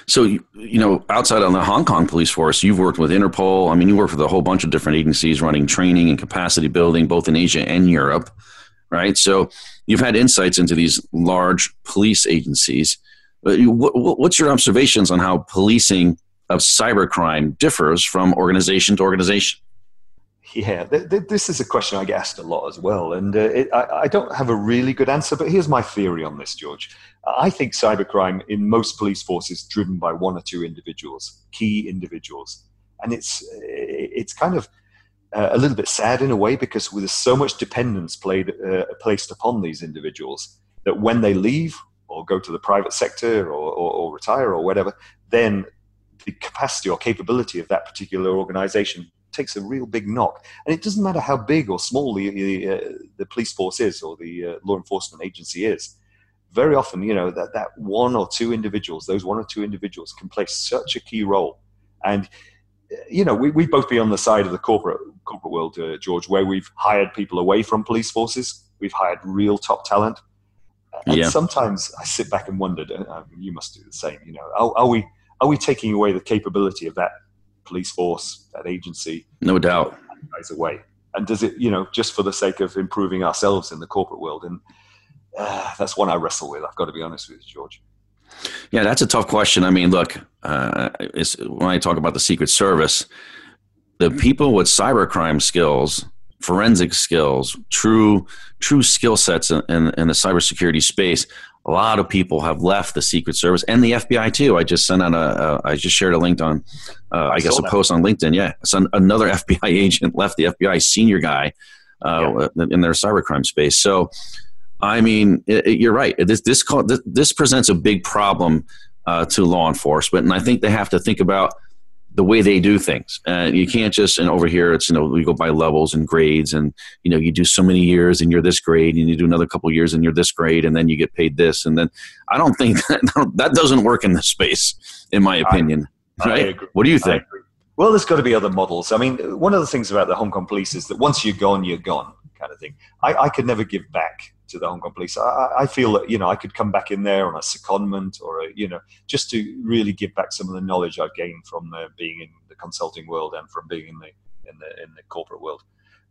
So, you know, outside on the Hong Kong police force, you've worked with Interpol. I mean, you work with a whole bunch of different agencies running training and capacity building, both in Asia and Europe, right? So, you've had insights into these large police agencies. What's your observations on how policing of cybercrime differs from organization to organization? Yeah, th- th- this is a question I get asked a lot as well, and uh, it, I, I, don't have a really good answer. But here's my theory on this, George. I think cybercrime in most police forces is driven by one or two individuals, key individuals, and it's it's kind of uh, a little bit sad in a way because with so much dependence played uh, placed upon these individuals that when they leave or go to the private sector or, or, or retire or whatever, then the capacity or capability of that particular organization takes a real big knock. And it doesn't matter how big or small the, the, uh, the police force is or the uh, law enforcement agency is. Very often, you know, that, that one or two individuals, those one or two individuals can play such a key role. And, uh, you know, we, we both be on the side of the corporate, corporate world, uh, George, where we've hired people away from police forces. We've hired real top talent. And yeah. sometimes I sit back and wonder, uh, you must do the same, you know, are, are we, are we taking away the capability of that police force, that agency. No doubt. Guys away. And does it, you know, just for the sake of improving ourselves in the corporate world? And uh, that's one I wrestle with. I've got to be honest with you, George. Yeah, that's a tough question. I mean, look, uh, when I talk about the Secret Service, the people with cybercrime skills, forensic skills, true true skill sets in, in, in the cybersecurity space a lot of people have left the Secret Service and the FBI too. I just sent out a, I just shared a link on, uh, I, I, guess a that. post on LinkedIn. Yeah, so another FBI agent left the FBI senior guy uh, yeah. in their cybercrime space. So, I mean, it, it, you're right. This this, this this presents a big problem uh, to law enforcement, and I think they have to think about the way they do things. And you can't just, and over here, it's, you know, we go by levels and grades and, you know, you do so many years and you're this grade and you do another couple years and you're this grade and then you get paid this. And then I don't think that, that doesn't work in this space, in my opinion. I, right? I what do you think? Well, there's got to be other models. I mean, one of the things about the Hong Kong police is that once you're gone, you're gone kind of thing. I, I could never give back to the Hong Kong police. I, I, feel that you know I could come back in there on a secondment or a, you know just to really give back some of the knowledge I've gained from uh, being in the consulting world and from being in the in the in the corporate world.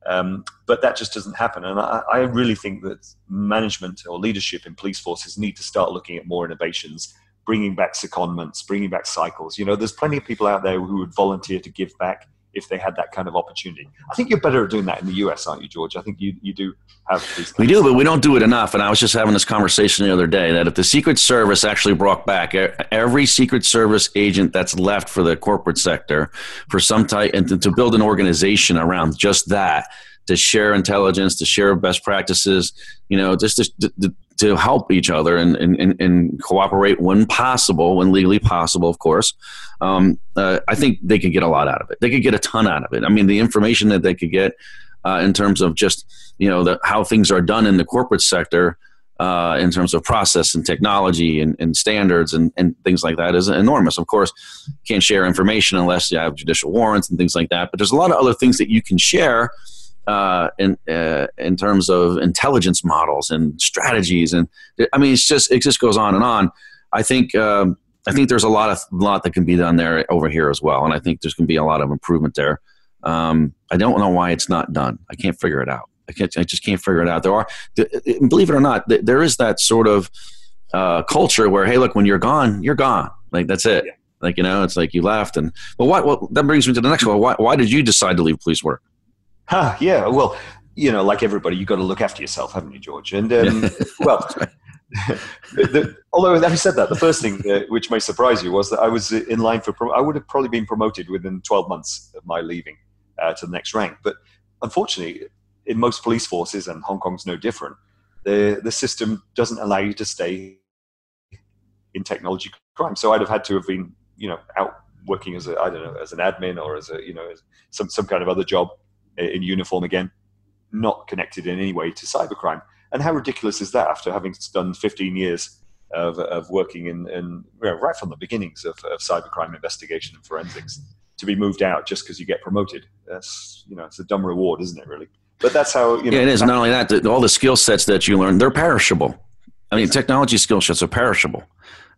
Um, but that just doesn't happen, and I, I really think that management or leadership in police forces need to start looking at more innovations bringing back secondments, bringing back cycles. You know, there's plenty of people out there who would volunteer to give back if they had that kind of opportunity. I think you're better at doing that in the US, aren't you, George? I think you, you do have these. We do, but we don't do it enough. And I was just having this conversation the other day that if the Secret Service actually brought back every Secret Service agent that's left for the corporate sector for some type and to, build an organization around just that to share intelligence, to share best practices, you know, just to, to, to help each other and, and, and, cooperate when possible, when legally possible, of course. Um, uh, I think they could get a lot out of it. They could get a ton out of it. I mean, the information that they could get uh, in terms of just, you know, the, how things are done in the corporate sector uh, in terms of process and technology and, and standards and, and things like that is enormous. Of course, you can't share information unless you have judicial warrants and things like that. But there's a lot of other things that you can share uh, in uh, in terms of intelligence models and strategies. And I mean, it's just it just goes on and on. I think. Um, I think there's a lot of lot that can be done there over here as well, and I think there's going to be a lot of improvement there. Um, I don't know why it's not done. I can't figure it out. I can't. I just can't figure it out. There are, believe it or not, there is that sort of uh, culture where, hey, look, when you're gone, you're gone. Like that's it. Yeah. Like you know, it's like you left. And well, what? Well, that brings me to the next one. Why, why did you decide to leave police work? Huh, yeah. Well, you know, like everybody, you've got to look after yourself, haven't you, George? And um, well. the, the, although having said that, the first thing uh, which may surprise you was that I was in line for. Pro- I would have probably been promoted within 12 months of my leaving uh, to the next rank, but unfortunately, in most police forces, and Hong Kong's no different, the, the system doesn't allow you to stay in technology crime. So I'd have had to have been, you know, out working as a, I don't know, as an admin or as a, you know, some, some kind of other job in uniform again, not connected in any way to cybercrime. And how ridiculous is that after having done 15 years of, of working in, in you know, right from the beginnings of, of cybercrime investigation and forensics to be moved out just because you get promoted? That's, you know, it's a dumb reward, isn't it, really? But that's how you know. Yeah, it is. Not only that, all the skill sets that you learn, they're perishable. I mean, technology skill sets are perishable.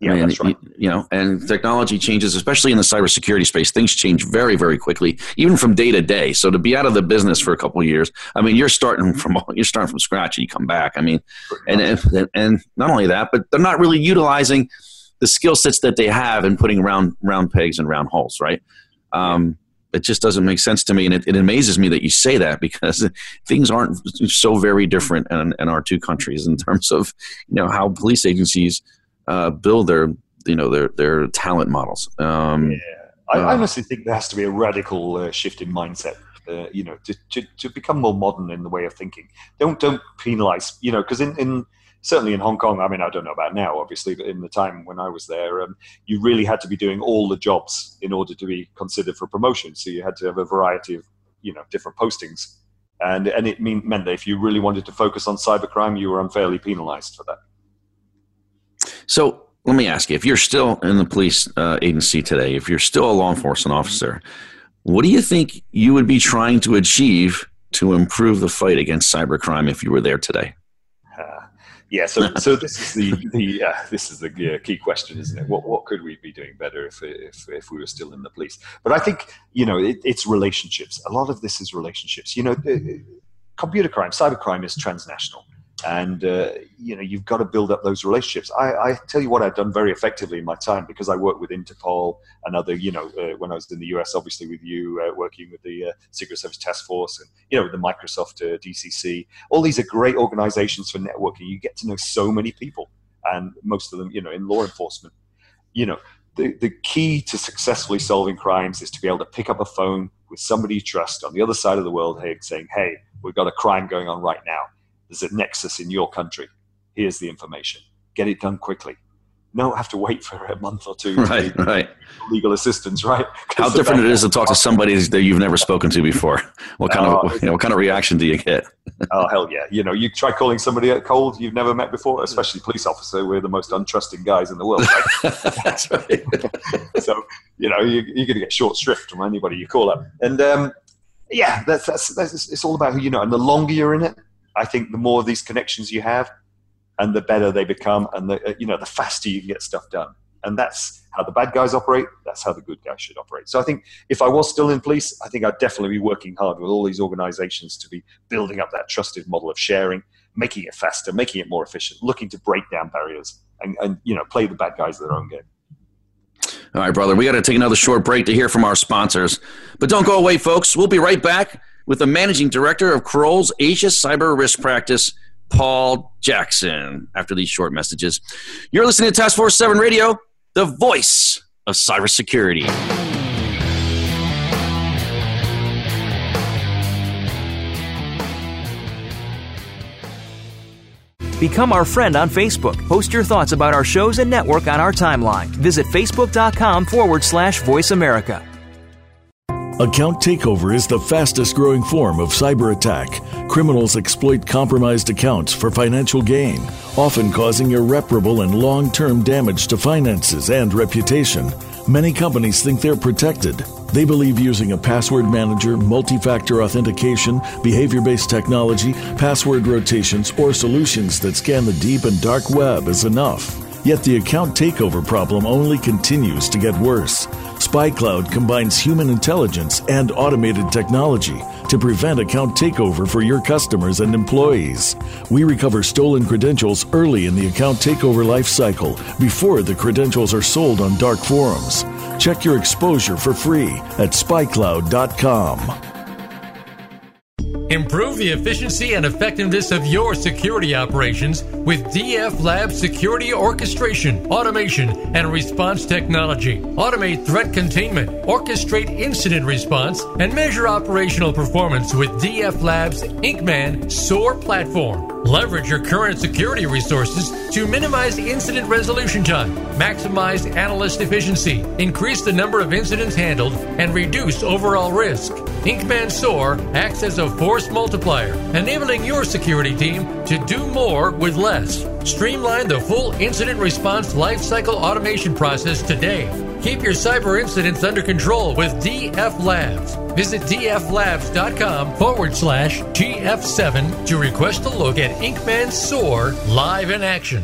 Yeah, I mean, that's right. You know, and technology changes, especially in the cybersecurity space. Things change very, very quickly, even from day to day. So to be out of the business for a couple of years, I mean, you're starting from you're starting from scratch, and you come back. I mean, and and, and not only that, but they're not really utilizing the skill sets that they have in putting round round pegs and round holes, right? Um, it just doesn't make sense to me. And it, it, amazes me that you say that because things aren't so very different in, in our two countries in terms of, you know, how police agencies uh, build their, you know, their, their talent models. Um, yeah. I, uh, I, honestly think there has to be a radical uh, shift in mindset. Uh, you know, to, to, to become more modern in the way of thinking. Don't don't penalize. You know, because in, in certainly in Hong Kong, I mean, I don't know about now, obviously, but in the time when I was there, um, you really had to be doing all the jobs in order to be considered for promotion. So you had to have a variety of, you know, different postings. And, and it mean, meant that if you really wanted to focus on cybercrime, you were unfairly penalized for that. So let me ask you if you're still in the police uh, agency today, if you're still a law enforcement officer, what do you think you would be trying to achieve to improve the fight against cybercrime if you were there today? yeah, so so this is the the uh, this is the uh, key question, isn't it? What what could we be doing better if if if we were still in the police? But I think you know it, it's relationships. A lot of this is relationships. You know, uh, computer crime, cybercrime is transnational and uh, you know you've got to build up those relationships. I, I, tell you what, I've done very effectively in my time because I work with Interpol and other, you know, uh, when I was in the US, obviously with you, uh, working with the uh, Secret Service Task Force and you know with the Microsoft uh, DCC. All these are great organizations for networking. You get to know so many people, and most of them, you know, in law enforcement, you know. The, the key to successfully solving crimes is to be able to pick up a phone with somebody you trust on the other side of the world saying, hey, we've got a crime going on right now there's a nexus in your country. Here's the information. Get it done quickly. don't have to wait for a month or two. Right, right. Legal assistance, right? How different it is to talk to somebody that you've never spoken to before. What kind of uh, you know, what kind of reaction do you get? oh hell yeah! You know, you try calling somebody at cold you've never met before, especially police officer. We're the most untrusting guys in the world. Right? That's right. so you know you, are going to get short shrift from anybody you call up, and um, yeah, that's, that's that's it's all about who you know. And the longer you're in it, I think the more of these connections you have, and the better they become, and the you know the faster you can get stuff done. And that's how the bad guys operate. That's how the good guys should operate. So I think if I was still in police, I think I'd definitely be working hard with all these organizations to be building up that trusted model of sharing, making it faster, making it more efficient, looking to break down barriers, and, and you know play the bad guys their own game. All right, brother. We got to take another short break to hear from our sponsors. But don't go away, folks. We'll be right back with the managing director of Kroll's Asia Cyber Risk Practice, Paul Jackson. After these short messages, you're listening to Task Force 7 Radio, the voice of cybersecurity. Become our friend on Facebook. Post your thoughts about our shows and network on our timeline. Visit facebook.com forward slash voice America. Account takeover is the fastest growing form of cyber attack. Criminals exploit compromised accounts for financial gain, often causing irreparable and long term damage to finances and reputation. Many companies think they're protected. They believe using a password manager, multi factor authentication, behavior based technology, password rotations, or solutions that scan the deep and dark web is enough. Yet the account takeover problem only continues to get worse. SpyCloud combines human intelligence and automated technology to prevent account takeover for your customers and employees. We recover stolen credentials early in the account takeover life cycle before the credentials are sold on dark forums. Check your exposure for free at spycloud.com. Improve the efficiency and effectiveness of your security operations with DF Lab Security Orchestration, Automation, and Response Technology. Automate threat containment, orchestrate incident response, and measure operational performance with DF Lab's IncMan SOAR platform. Leverage your current security resources to minimize incident resolution time, maximize analyst efficiency, increase the number of incidents handled, and reduce overall risk. IncMan SOAR acts as a force multiplier, enabling your security team to do more with less. Streamline the full incident response lifecycle automation process today. Keep your cyber incidents under control with DF Labs. Visit dflabs.com forward slash TF7 to request a look at IncMan SOAR live in action.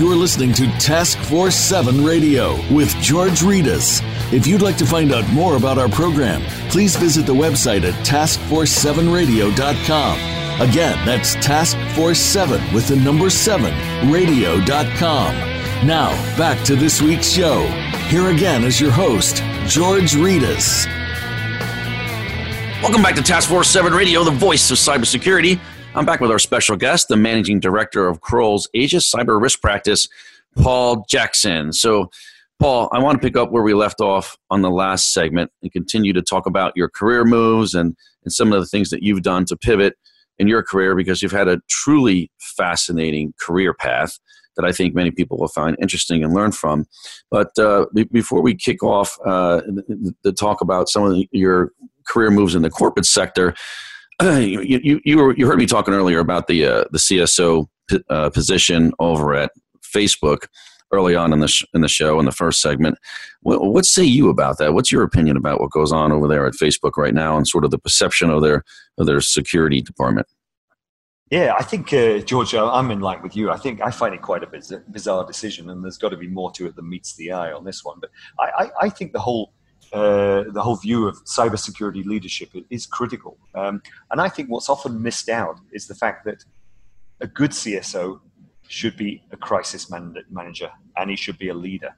You're listening to Task Force 7 Radio with George Rettas. If you'd like to find out more about our program, please visit the website at taskforce7radio.com. Again, that's Task Force 7 with the number 7 radio.com. Now, back to this week's show. Here again is your host, George Rettas. Welcome back to Task Force 7 Radio, the voice of cybersecurity. I'm back with our special guest, the managing director of Kroll's Asia Cyber Risk Practice, Paul Jackson. So, Paul, I want to pick up where we left off on the last segment and continue to talk about your career moves and, and some of the things that you've done to pivot in your career because you've had a truly fascinating career path that I think many people will find interesting and learn from. But uh, b- before we kick off uh, the, talk about some of the, your career moves in the corporate sector, you, you, you, were, you heard me talking earlier about the, uh, the CSO p- uh, position over at Facebook early on in the, sh- in the show in the first segment. What, what say you about that? What's your opinion about what goes on over there at Facebook right now and sort of the perception of their, of their security department? Yeah, I think, uh, George, I'm in line with you. I think I find it quite a biz- bizarre decision, and there's got to be more to it than meets the eye on this one. But I, I, I think the whole uh, the whole view of cybersecurity leadership is critical. Um, and I think what's often missed out is the fact that a good CSO should be a crisis man- manager and he should be a leader.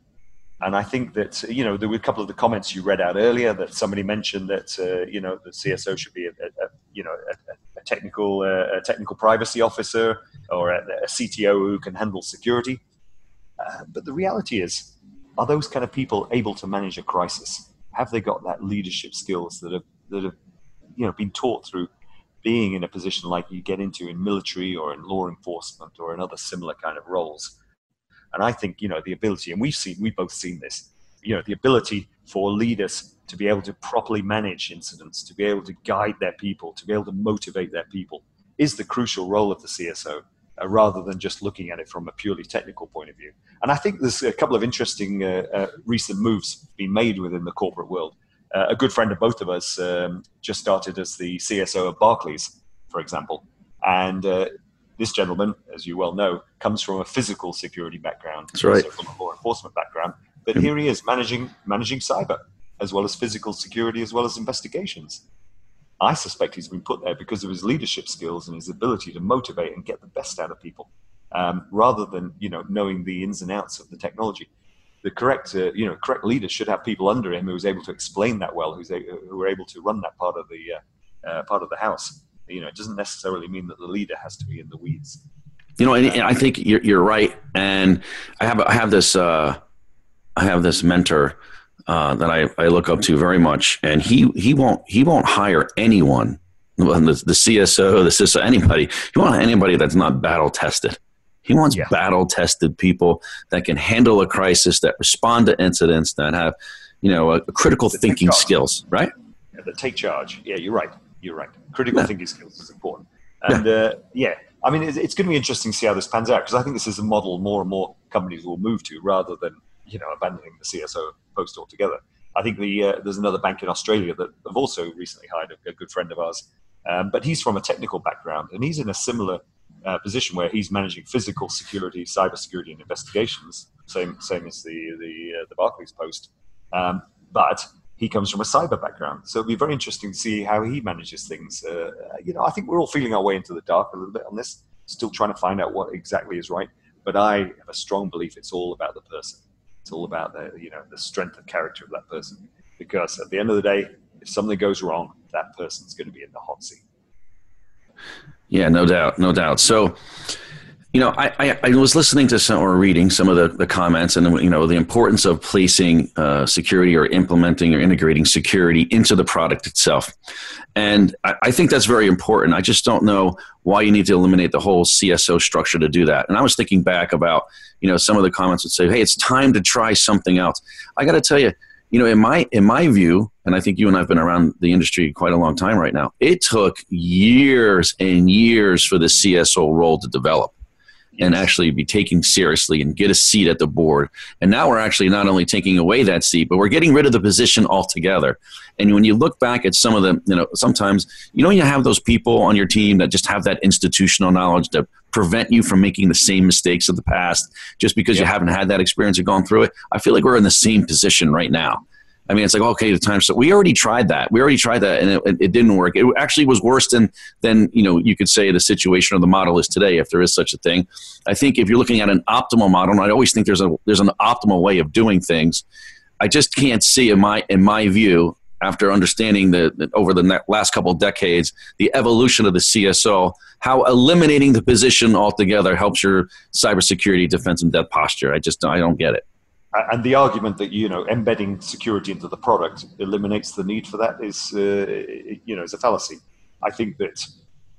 And I think that, you know, there were a couple of the comments you read out earlier that somebody mentioned that, uh, you know, the CSO should be, a, a, a you know, a, a technical, uh, a technical privacy officer or a, CTO who can handle security. Uh, but the reality is, are those kind of people able to manage a crisis? Have they got that leadership skills that have that have you know been taught through being in a position like you get into in military or in law enforcement or in other similar kind of roles? And i think you know the ability and we've seen we've both seen this you know the ability for leaders to be able to properly manage incidents to be able to guide their people to be able to motivate their people is the crucial role of the cso uh, rather than just looking at it from a purely technical point of view. And I think there's a couple of interesting uh, uh, recent moves being made within the corporate world. Uh, a good friend of both of us um, just started as the CSO of Barclays, for example. And uh, this gentleman, as you well know, comes from a physical security background, That's right. from a law enforcement background. But here he is managing managing cyber as well as physical security as well as investigations. I suspect he's been put there because of his leadership skills and his ability to motivate and get the best out of people, um, rather than you know knowing the ins and outs of the technology. The correct uh, you know correct leader should have people under him who's able to explain that well, who's a, who are able to run that part of the uh, uh, part of the house. You know, it doesn't necessarily mean that the leader has to be in the weeds. You know, and, and I think you're, you're right. And I have I have this uh, I have this mentor uh, that I, I look up to very much, and he he won't he won't hire anyone, the, the CSO, the CISO, anybody. He won't anybody that's not battle tested. He wants yeah. battle tested people that can handle a crisis, that respond to incidents, that have you know a, a critical thinking skills, right? Yeah, that take charge. Yeah, you're right. You're right. Critical yeah. thinking skills is important. And yeah, uh, yeah. I mean, it's, it's going to be interesting to see how this pans out because I think this is a model more and more companies will move to rather than you know abandoning the CSO post altogether. I think the uh, there's another bank in Australia that have also recently hired a, a good friend of ours, um, but he's from a technical background and he's in a similar uh, position where he's managing physical security, cyber security, and investigations. Same same as the the uh, the Barclays post, um, but he comes from a cyber background, so it'll be very interesting to see how he manages things. Uh, you know, I think we're all feeling our way into the dark a little bit on this, still trying to find out what exactly is right. But I have a strong belief it's all about the person it's all about the you know the strength of character of that person. Because at the end of the day, if something goes wrong, that person's going to be in the hot seat. Yeah, no doubt, no doubt. So, you know, I, I, I, was listening to some or reading some of the, the comments and, you know, the importance of placing uh, security or implementing or integrating security into the product itself. And I, I, think that's very important. I just don't know why you need to eliminate the whole CSO structure to do that. And I was thinking back about, you know, some of the comments would say, hey, it's time to try something else. I got to tell you, you know, in my in my view, and I think you and I've been around the industry quite a long time right now. It took years and years for the CSO role to develop and actually be taken seriously and get a seat at the board. And now we're actually not only taking away that seat, but we're getting rid of the position altogether. And when you look back at some of the, you know, sometimes, you know, you have those people on your team that just have that institutional knowledge that prevent you from making the same mistakes of the past just because yeah. you haven't had that experience or gone through it. I feel like we're in the same position right now. I mean, it's like okay, the time. So we already tried that. We already tried that, and it, it, didn't work. It actually was worse than than you know you could say the situation or the model is today, if there is such a thing. I think if you're looking at an optimal model, and I always think there's a there's an optimal way of doing things. I just can't see in my in my view after understanding the, over the last couple of decades the evolution of the CSO, how eliminating the position altogether helps your cybersecurity defense and debt posture. I just I don't get it and the argument that you know embedding security into the product eliminates the need for that is uh, you know is a fallacy. I think that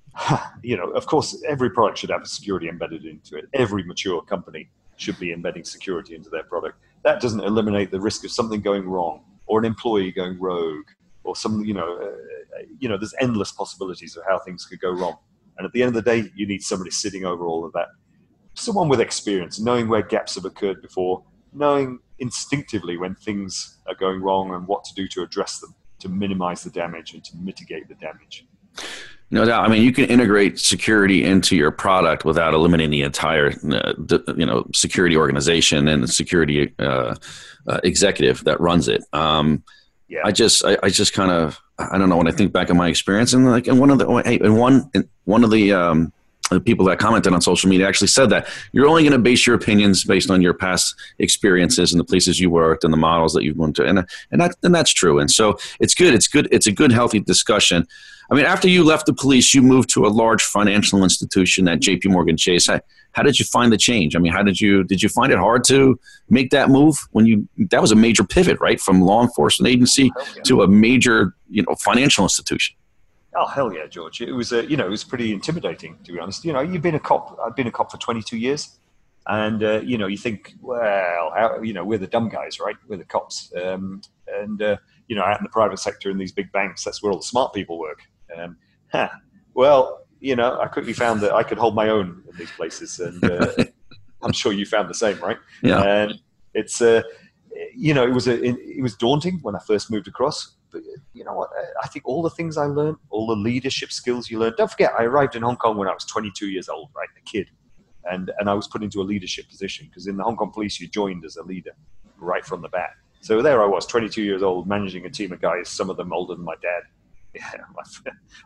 you know of course every product should have security embedded into it. Every mature company should be embedding security into their product. That doesn't eliminate the risk of something going wrong or an employee going rogue or some you know uh, you know there's endless possibilities of how things could go wrong. And at the end of the day, you need somebody sitting over all of that, someone with experience, knowing where gaps have occurred before knowing instinctively when things are going wrong and what to do to address them to minimize the damage and to mitigate the damage. No doubt. I mean, you can integrate security into your product without eliminating the entire, uh, you know, security organization and the security uh, uh, executive that runs it. Um, yeah. I just, I, I just kind of, I don't know. When I think back on my experience, and like, and one of the, hey, and one, one of the um, the people that commented on social media actually said that you're only going to base your opinions based on your past experiences and the places you worked and the models that you've went to and and that and that's true and so it's good it's good it's a good healthy discussion. I mean after you left the police you moved to a large financial institution at jp morgan chase. How, how did you find the change? I mean how did you did you find it hard to make that move when you that was a major pivot right from law enforcement agency oh, to a major you know financial institution Oh hell yeah, George! It was a, you know it was pretty intimidating to be honest. You know, you've been a cop. I've been a cop for 22 years, and uh, you know you think, well, how, you know we're the dumb guys, right? We're the cops, um, and uh, you know out in the private sector in these big banks, that's where all the smart people work. Um, huh. Well, you know, I quickly found that I could hold my own in these places, and uh, I'm sure you found the same, right? Yeah. And it's uh, you know it was a it was daunting when I first moved across you know what? I think all the things I learned, all the leadership skills you learn. Don't forget, I arrived in Hong Kong when I was 22 years old, right, a kid, and and I was put into a leadership position because in the Hong Kong Police you joined as a leader right from the bat. So there I was, 22 years old, managing a team of guys, some of them older than my dad, yeah,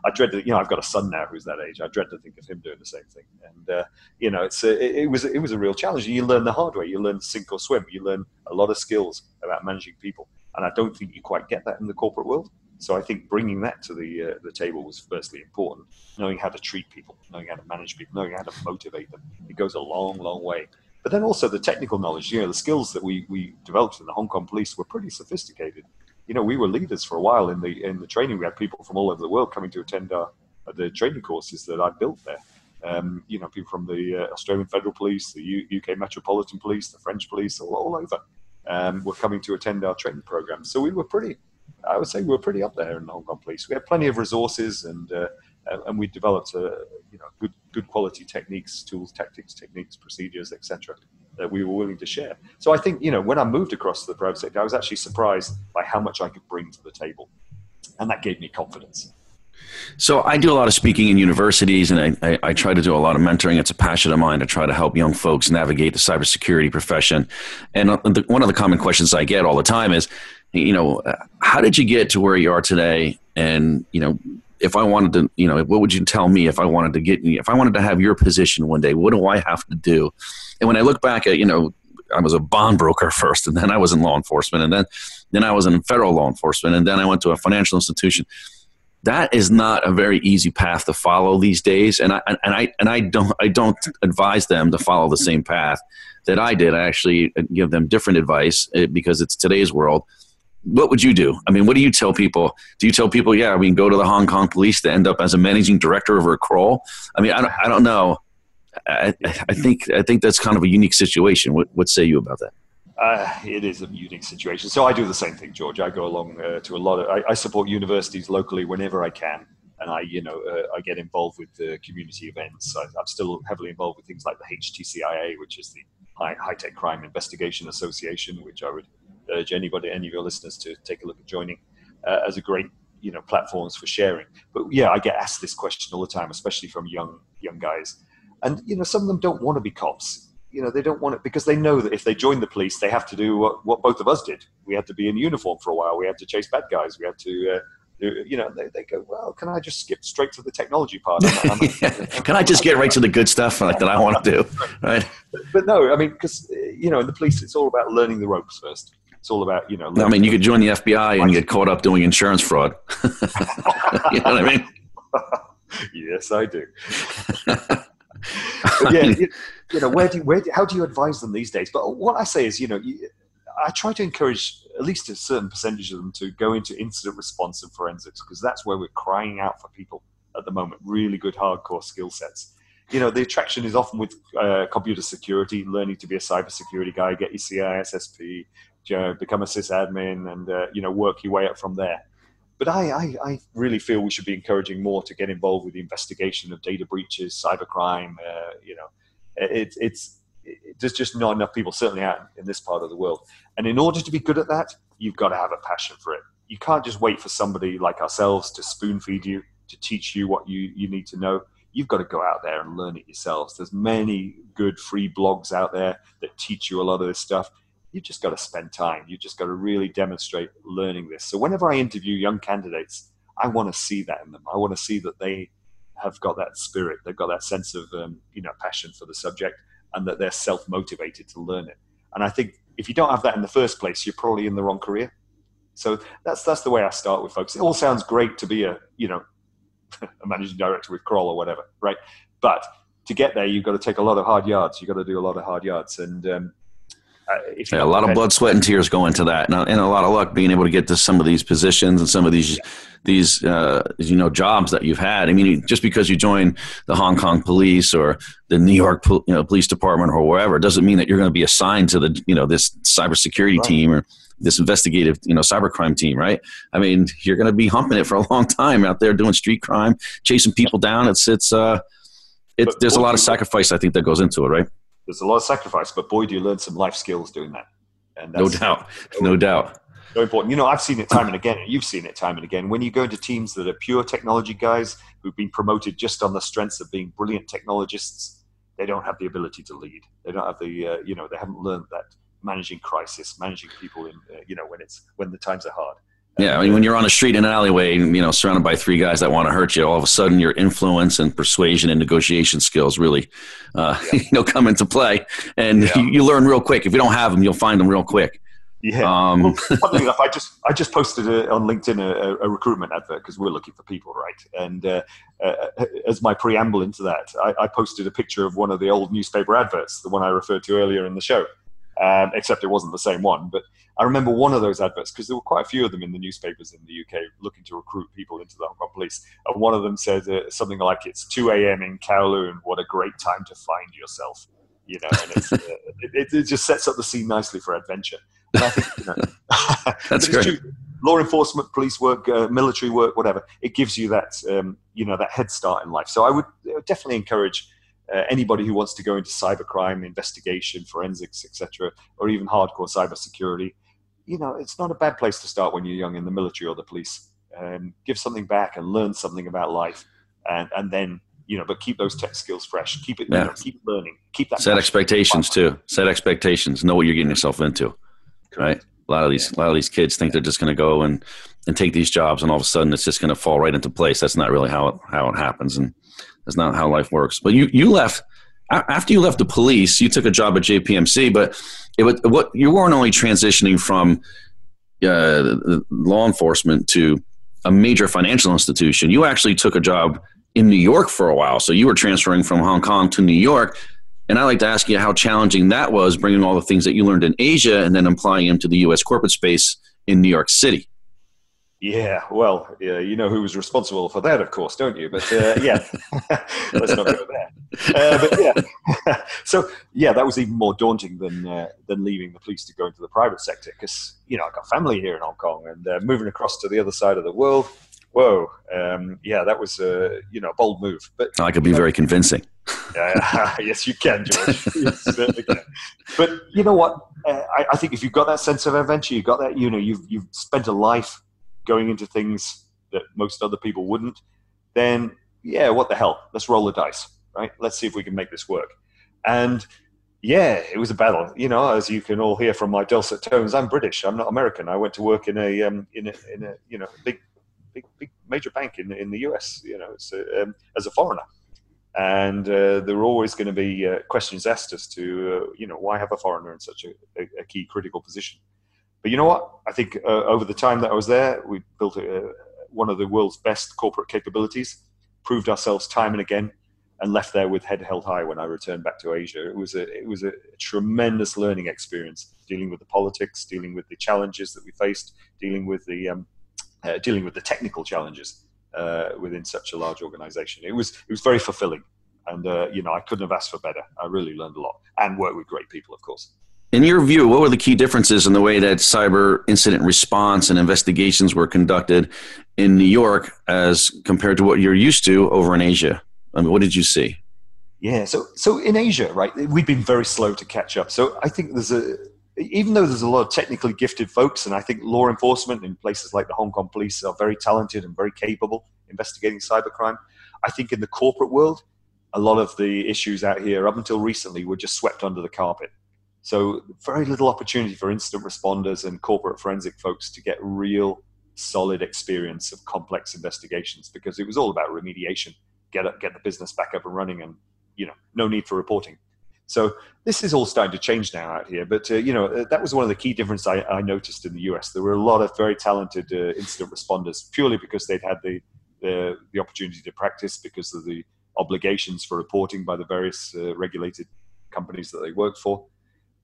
I dread to, you know, I've got a son now who's that age. I dread to think of him doing the same thing. And, uh, you know, it's a, it, was, it was a real challenge. You learn the hard way. You learn sink or swim. You learn a lot of skills about managing people. And I don't think you quite get that in the corporate world. So I think bringing that to the, uh, the table was firstly important. Knowing how to treat people, knowing how to manage people, knowing how to motivate them. It goes a long, long way. But then also the technical knowledge, you know, the skills that we, we developed in the Hong Kong police were pretty sophisticated you know, we were leaders for a while in the in the training. We had people from all over the world coming to attend our the training courses that I built there. Um, you know, people from the uh, Australian Federal Police, the U- UK Metropolitan Police, the French Police, all, all over, um, were coming to attend our training program. So we were pretty, I would say, we were pretty up there in the Hong Kong Police. We had plenty of resources, and uh, and we developed, uh, you know, good good quality techniques, tools, tactics, techniques, procedures, etc that we were willing to share. So I think, you know, when I moved across to the private sector, I was actually surprised by how much I could bring to the table. And that gave me confidence. So I do a lot of speaking in universities, and I, I, I, try to do a lot of mentoring. It's a passion of mine to try to help young folks navigate the cybersecurity profession. And uh, the, one of the common questions I get all the time is, you know, uh, how did you get to where you are today? And you know, if I wanted to, you know, what would you tell me if I wanted to get, if I wanted to have your position one day? What do I have to do? And when I look back at, you know, I was a bond broker first, and then I was in law enforcement, and then then I was in federal law enforcement, and then I went to a financial institution. That is not a very easy path to follow these days, and I and I and I don't I don't advise them to follow the same path that I did. I actually give them different advice eh, because it's today's world. What would you do? I mean, what do you tell people? Do you tell people, yeah, we can go to the Hong Kong police to end up as a managing director of a Kroll I mean, I don't, I don't know I, I, think I think that's kind of a unique situation. What, what say you about that? Uh, it is a unique situation. So I do the same thing, George. I go along uh, to a lot of. I, I, support universities locally whenever I can, and I, you know, uh, I get involved with the community events. I, am still heavily involved with things like the HTCIA, which is the High, High Tech Crime Investigation Association, which I would urge anybody, any of your listeners, to take a look at joining uh, as a great, you know, platforms for sharing. But yeah, I get asked this question all the time, especially from young young guys and you know, some of them don't want to be cops. You know, they don't want it because they know that if they join the police, they have to do what, what both of us did. We had to be in uniform for a while. We had to chase bad guys. We had to. Uh, you know, they, they go, well, can I just skip straight to the technology part? I'm, I'm, can I just get right to the good stuff like that I want to do? Right. But, but no, I mean, because, you know, in the police, it's all about learning the ropes first. It's all about, you know. I mean, you could join the FBI and get caught up doing insurance fraud. you know what I mean? yes, I do yeah, you, you, know, where do you, where do, how do you advise them these days? But what I say is, you know, you, I try to encourage at least a certain percentage of them to go into incident response and forensics because that's where we're crying out for people at the moment. Really good hardcore skill sets. You know, the attraction is often with uh, computer security, learning to be a cybersecurity guy, get your CISSP, you know, become a sysadmin, and uh, you know, work your way up from there but I, I, I, really feel we should be encouraging more to get involved with the investigation of data breaches, cybercrime. Uh, you know, it, it's it, there's just not enough people, certainly out in this part of the world. And in order to be good at that, you've got to have a passion for it. You can't just wait for somebody like ourselves to spoon feed you, to teach you what you, you need to know. You've got to go out there and learn it yourselves. There's many good free blogs out there that teach you a lot of this stuff you just got to spend time. You just got to really demonstrate learning this. So whenever I interview young candidates, I want to see that in them. I want to see that they have got that spirit, they've got that sense of um, you know passion for the subject, and that they're self motivated to learn it. And I think if you don't have that in the first place, you're probably in the wrong career. So that's that's the way I start with folks. It all sounds great to be a you know a managing director with Kroll or whatever, right? But to get there, you've got to take a lot of hard yards. You've got to do a lot of hard yards, and um, uh, yeah, a lot of blood, sweat, and tears go into that, and, and, a lot of luck being able to get to some of these positions and some of these these uh, you know jobs that you've had. I mean, just because you join the Hong Kong police or the New York you know, police department or wherever doesn't mean that you're going to be assigned to the you know this cybersecurity right. team or this investigative you know cybercrime team, right? I mean, you're going to be humping it for a long time out there doing street crime, chasing people down. It's it's uh, it, there's a lot of sacrifice I think that goes into it, right? There's a lot of sacrifice, but boy, do you learn some life skills doing that. And no doubt, no doubt. So important. You know, I've seen it time and again, and you've seen it time and again. When you go into teams that are pure technology guys who've been promoted just on the strengths of being brilliant technologists, they don't have the ability to lead. They don't have the, uh, you know, they haven't learned that managing crisis, managing people in, uh, you know, when it's when the times are hard. Yeah, I mean, when you're on a street in an alleyway, you know, surrounded by three guys that want to hurt you, all of a sudden your influence and persuasion and negotiation skills really, uh, yeah. you know, come into play, and yeah. you, you, learn real quick. If you don't have them, you'll find them real quick. Yeah. Um, well, funnily enough, I just I just posted a, on LinkedIn a, a recruitment advert because we're looking for people, right? And uh, uh, as my preamble into that, I, I, posted a picture of one of the old newspaper adverts, the one I referred to earlier in the show. Um, except it wasn't the same one. But I remember one of those adverts because there were quite a few of them in the newspapers in the UK looking to recruit people into the Hong Kong police. And one of them said uh, something like, "It's 2 a.m. in Kowloon. What a great time to find yourself." You know, and uh, it, it, just sets up the scene nicely for adventure. And I think you know, that's great. Law enforcement, police work, uh, military work, whatever. It gives you that um, you know that head start in life. So I would uh, definitely encourage uh, anybody who wants to go into cybercrime investigation, forensics, etc., or even hardcore cybersecurity, you know, it's not a bad place to start when you're young in the military or the police. Um, give something back and learn something about life, and and then you know, but keep those tech skills fresh. Keep it, yeah. you know, keep learning. Keep that. Set expectations too. Set expectations. Know what you're getting yourself into. Correct. Right. A lot of these, yeah. a lot of these kids think they're just going to go and and take these jobs, and all of a sudden it's just going to fall right into place. That's not really how it how it happens, and that's not how life works. But you you left after you left the police. You took a job at JPMC, but it was what you weren't only transitioning from uh, law enforcement to a major financial institution. You actually took a job in New York for a while. So you were transferring from Hong Kong to New York. And I'd like to ask you how challenging that was, bringing all the things that you learned in Asia and then applying them to the U.S. corporate space in New York City. Yeah, well, yeah, you know who was responsible for that, of course, don't you? But uh, yeah, let's not go there. Uh, but yeah, so yeah, that was even more daunting than uh, than leaving the police to go into the private sector because you know I got family here in Hong Kong and uh, moving across to the other side of the world. Whoa, um, yeah, that was a you know a bold move. But I could be very convincing. yes, you can, George. you certainly can. But you know what? Uh, I, I think if you've got that sense of adventure, you've got that. You know, you've you've spent a life going into things that most other people wouldn't, then yeah, what the hell? Let's roll the dice, right? Let's see if we can make this work. And yeah, it was a battle. You know, as you can all hear from my dulcet tones, I'm British. I'm not American. I went to work in a um, in a, in a you know big big big major bank in in the US. You know, um, as a foreigner, and uh, there were always going to be uh, questions asked as to uh, you know why have a foreigner in such a, a, a key critical position. But you know what? I think uh, over the time that I was there, we built a, one of the world's best corporate capabilities, proved ourselves time and again, and left there with head held high when I returned back to Asia. It was a it was a tremendous learning experience, dealing with the politics, dealing with the challenges that we faced, dealing with the um, uh, dealing with the technical challenges uh, within such a large organization. It was it was very fulfilling, and uh, you know I couldn't have asked for better. I really learned a lot and worked with great people, of course. In your view, what were the key differences in the way that cyber incident response and investigations were conducted in New York as compared to what you're used to over in Asia? I mean, what did you see? Yeah, so so in Asia, right, we've been very slow to catch up. So I think there's a even though there's a lot of technically gifted folks, and I think law enforcement in places like the Hong Kong police are very talented and very capable investigating cybercrime. I think in the corporate world, a lot of the issues out here up until recently were just swept under the carpet. So, very little opportunity for incident responders and corporate forensic folks to get real solid experience of complex investigations because it was all about remediation, get get the business back up and running, and you know, no need for reporting. So this is all starting to change now out here. But uh, you know, uh, that was one of the key differences I, I, noticed in the US. There were a lot of very talented uh, incident responders purely because they'd had the, the, the opportunity to practice because of the obligations for reporting by the various uh, regulated companies that they worked for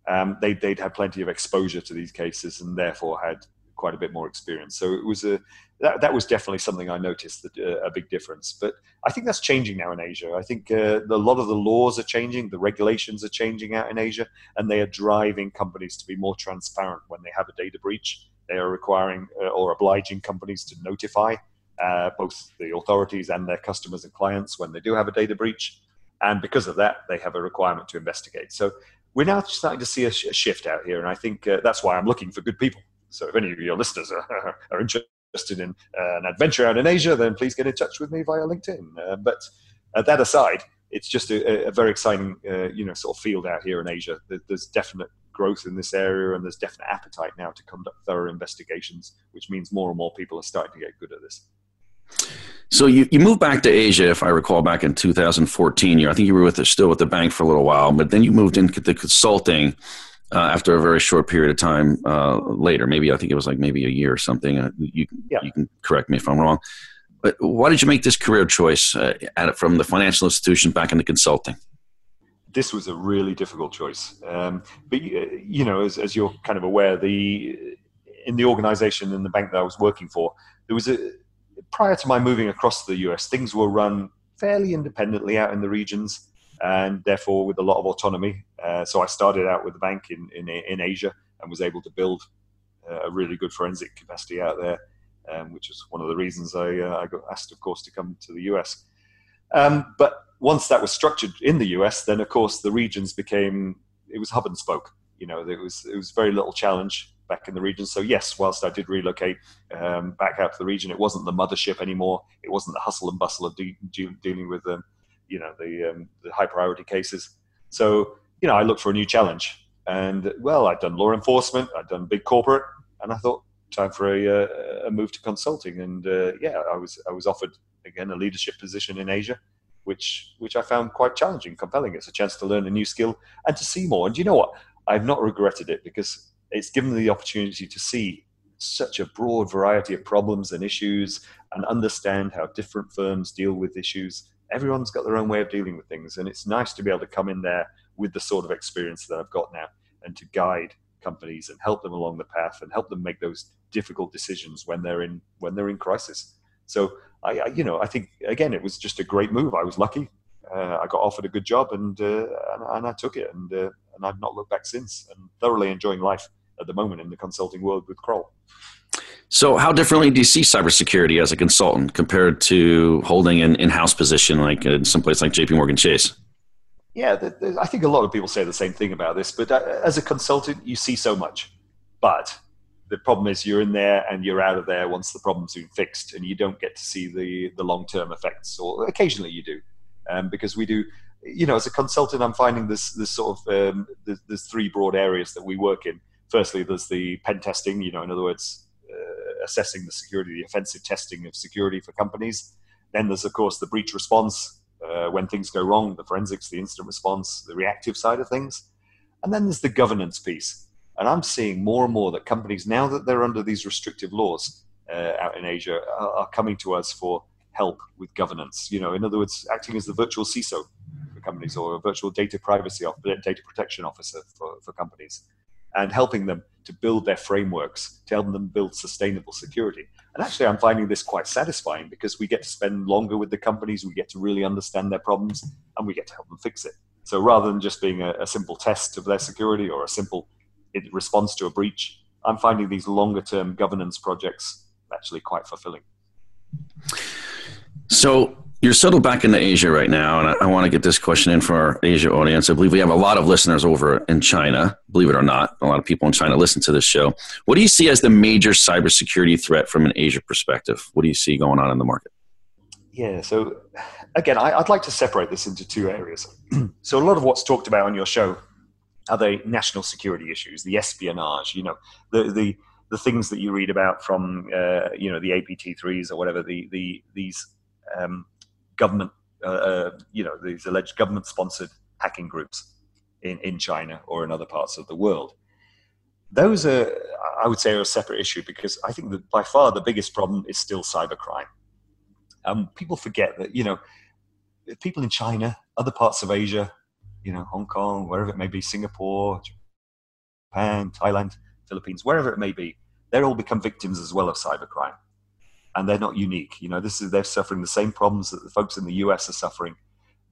um, they, would had plenty of exposure to these cases and therefore had quite a bit more experience. So it was a that, that was definitely something I noticed that uh, a big difference. But I think that's changing now in Asia. I think uh, a lot of the laws are changing, the regulations are changing out in Asia, and they are driving companies to be more transparent when they have a data breach. They are requiring uh, or obliging companies to notify uh, both the authorities and their customers and clients when they do have a data breach. And because of that, they have a requirement to investigate. So we're now starting to see a, sh- a shift out here, and I think uh, that's why I'm looking for good people. So if any of your listeners are, are interested in uh, an adventure out in Asia, then please get in touch with me via LinkedIn. Uh, but that aside, it's just a, a very exciting, uh, you know, sort of field out here in Asia. There's definite growth in this area, and there's definite appetite now to conduct thorough investigations, which means more and more people are starting to get good at this. So you, you moved back to Asia, if I recall, back in 2014. You, I think you were with the, still with the bank for a little while, but then you moved into the consulting uh, after a very short period of time uh, later. Maybe I think it was like maybe a year or something. Uh, you, yeah. you can correct me if I'm wrong. But why did you make this career choice uh, at, from the financial institution back into consulting? This was a really difficult choice. Um, but you know, as, as, you're kind of aware, the in the organization in the bank that I was working for, there was a prior to my moving across to the US, things were run fairly independently out in the regions and therefore with a lot of autonomy. Uh, so I started out with the bank in, in, in Asia and was able to build a really good forensic capacity out there, um, which is one of the reasons I, uh, I, got asked, of course, to come to the US. Um, but once that was structured in the US, then of course the regions became it was hub and spoke. You know, it was it was very little challenge back in the region. So yes, whilst I did relocate um, back out to the region, it wasn't the mothership anymore. It wasn't the hustle and bustle of de- de- dealing with um, you know the, um, the high priority cases. So you know, I looked for a new challenge, and well, I'd done law enforcement, I'd done big corporate, and I thought time for a, uh, a move to consulting. And uh, yeah, I was I was offered again a leadership position in Asia. Which, which I found quite challenging, compelling. It's a chance to learn a new skill and to see more. And you know what? I've not regretted it because it's given me the opportunity to see such a broad variety of problems and issues and understand how different firms deal with issues. Everyone's got their own way of dealing with things, and it's nice to be able to come in there with the sort of experience that I've got now and to guide companies and help them along the path and help them make those difficult decisions when they're in when they're in crisis. So I, I you know, I think again, it was just a great move. I was lucky. Uh, I got offered a good job and uh, and, and, I took it, and uh, and I've not looked back since. And thoroughly enjoying life at the moment in the consulting world with Kroll. So, how differently do you see cybersecurity as a consultant compared to holding an in-house position like in some place like J.P. Morgan Chase? Yeah, the, the, I think a lot of people say the same thing about this. But uh, as a consultant, you see so much. But the problem is you're in there and you're out of there once the problem's been fixed, and you don't get to see the the long-term effects. Or occasionally you do, um, because we do. You know, as a consultant, I'm finding this this sort of um, there's, there's three broad areas that we work in firstly, there's the pen testing, you know, in other words, uh, assessing the security, the offensive testing of security for companies. Then there's, of course, the breach response uh, when things go wrong, the forensics, the incident response, the reactive side of things. And then there's the governance piece. And I'm seeing more and more that companies, now that they're under these restrictive laws uh, out in Asia, are, are coming to us for help with governance. You know, in other words, acting as the virtual CISO companies or a virtual data privacy data protection officer for, for companies and helping them to build their frameworks, to help them build sustainable security. And actually, I'm finding this quite satisfying because we get to spend longer with the companies, we get to really understand their problems, and we get to help them fix it. So rather than just being a, a simple test of their security or a simple response to a breach, I'm finding these longer term governance projects actually quite fulfilling. So, you're settled back into Asia right now, and I, I, want to get this question in for our Asia audience. I believe we have a lot of listeners over in China. Believe it or not, a lot of people in China listen to this show. What do you see as the major cybersecurity threat from an Asia perspective? What do you see going on in the market? Yeah, so again, I, would like to separate this into two areas. so a lot of what's talked about on your show are the national security issues, the espionage. You know, the the the things that you read about from uh, you know the APT3s or whatever the the these um, government, uh, uh, you know, these alleged government-sponsored hacking groups in, in China or in other parts of the world. Those are, I would say, are a separate issue because I think that by far the biggest problem is still cybercrime. Um, people forget that, you know, people in China, other parts of Asia, you know, Hong Kong, wherever it may be, Singapore, Japan, Thailand, Philippines, wherever it may be, they're all become victims as well of cybercrime and they're not unique. You know, this is they're suffering the same problems that the folks in the US are suffering.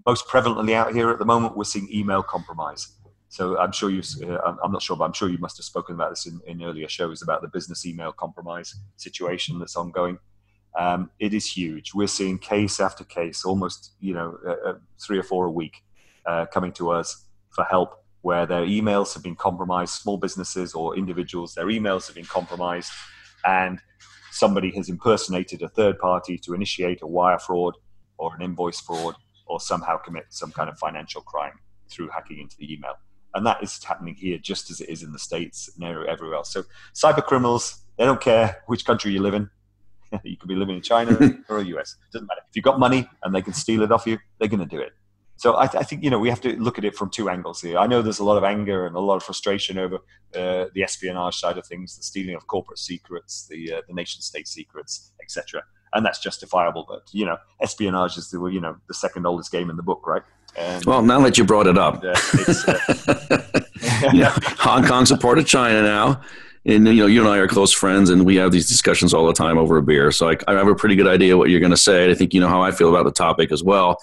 Most prevalently out here at the moment, we're seeing email compromise. So I'm sure you, uh, I'm not sure, but I'm sure you must have spoken about this in, in earlier shows about the business email compromise situation that's ongoing. Um, it is huge. We're seeing case after case, almost you know uh, uh, three or four a week, uh, coming to us for help where their emails have been compromised. Small businesses or individuals, their emails have been compromised, and somebody has impersonated a third party to initiate a wire fraud or an invoice fraud or somehow commit some kind of financial crime through hacking into the email. And that is happening here just as it is in the States and everywhere else. So cyber criminals, they don't care which country you live in. you could be living in China or the US. It doesn't matter. If you've got money and they can steal it off you, they're going to do it. So I, th- I, think you know we have to look at it from two angles here. I know there's a lot of anger and a lot of frustration over uh, the espionage side of things, the stealing of corporate secrets, the uh, the nation state secrets, etc. And that's justifiable. But you know, espionage is the you know the second oldest game in the book, right? And, well, now that you brought it up, uh, yeah, Hong Kong's a part of China now and you know you and I are close friends, and we have these discussions all the time over a beer. So I, I have a pretty good idea what you're going to say. I think you know how I feel about the topic as well.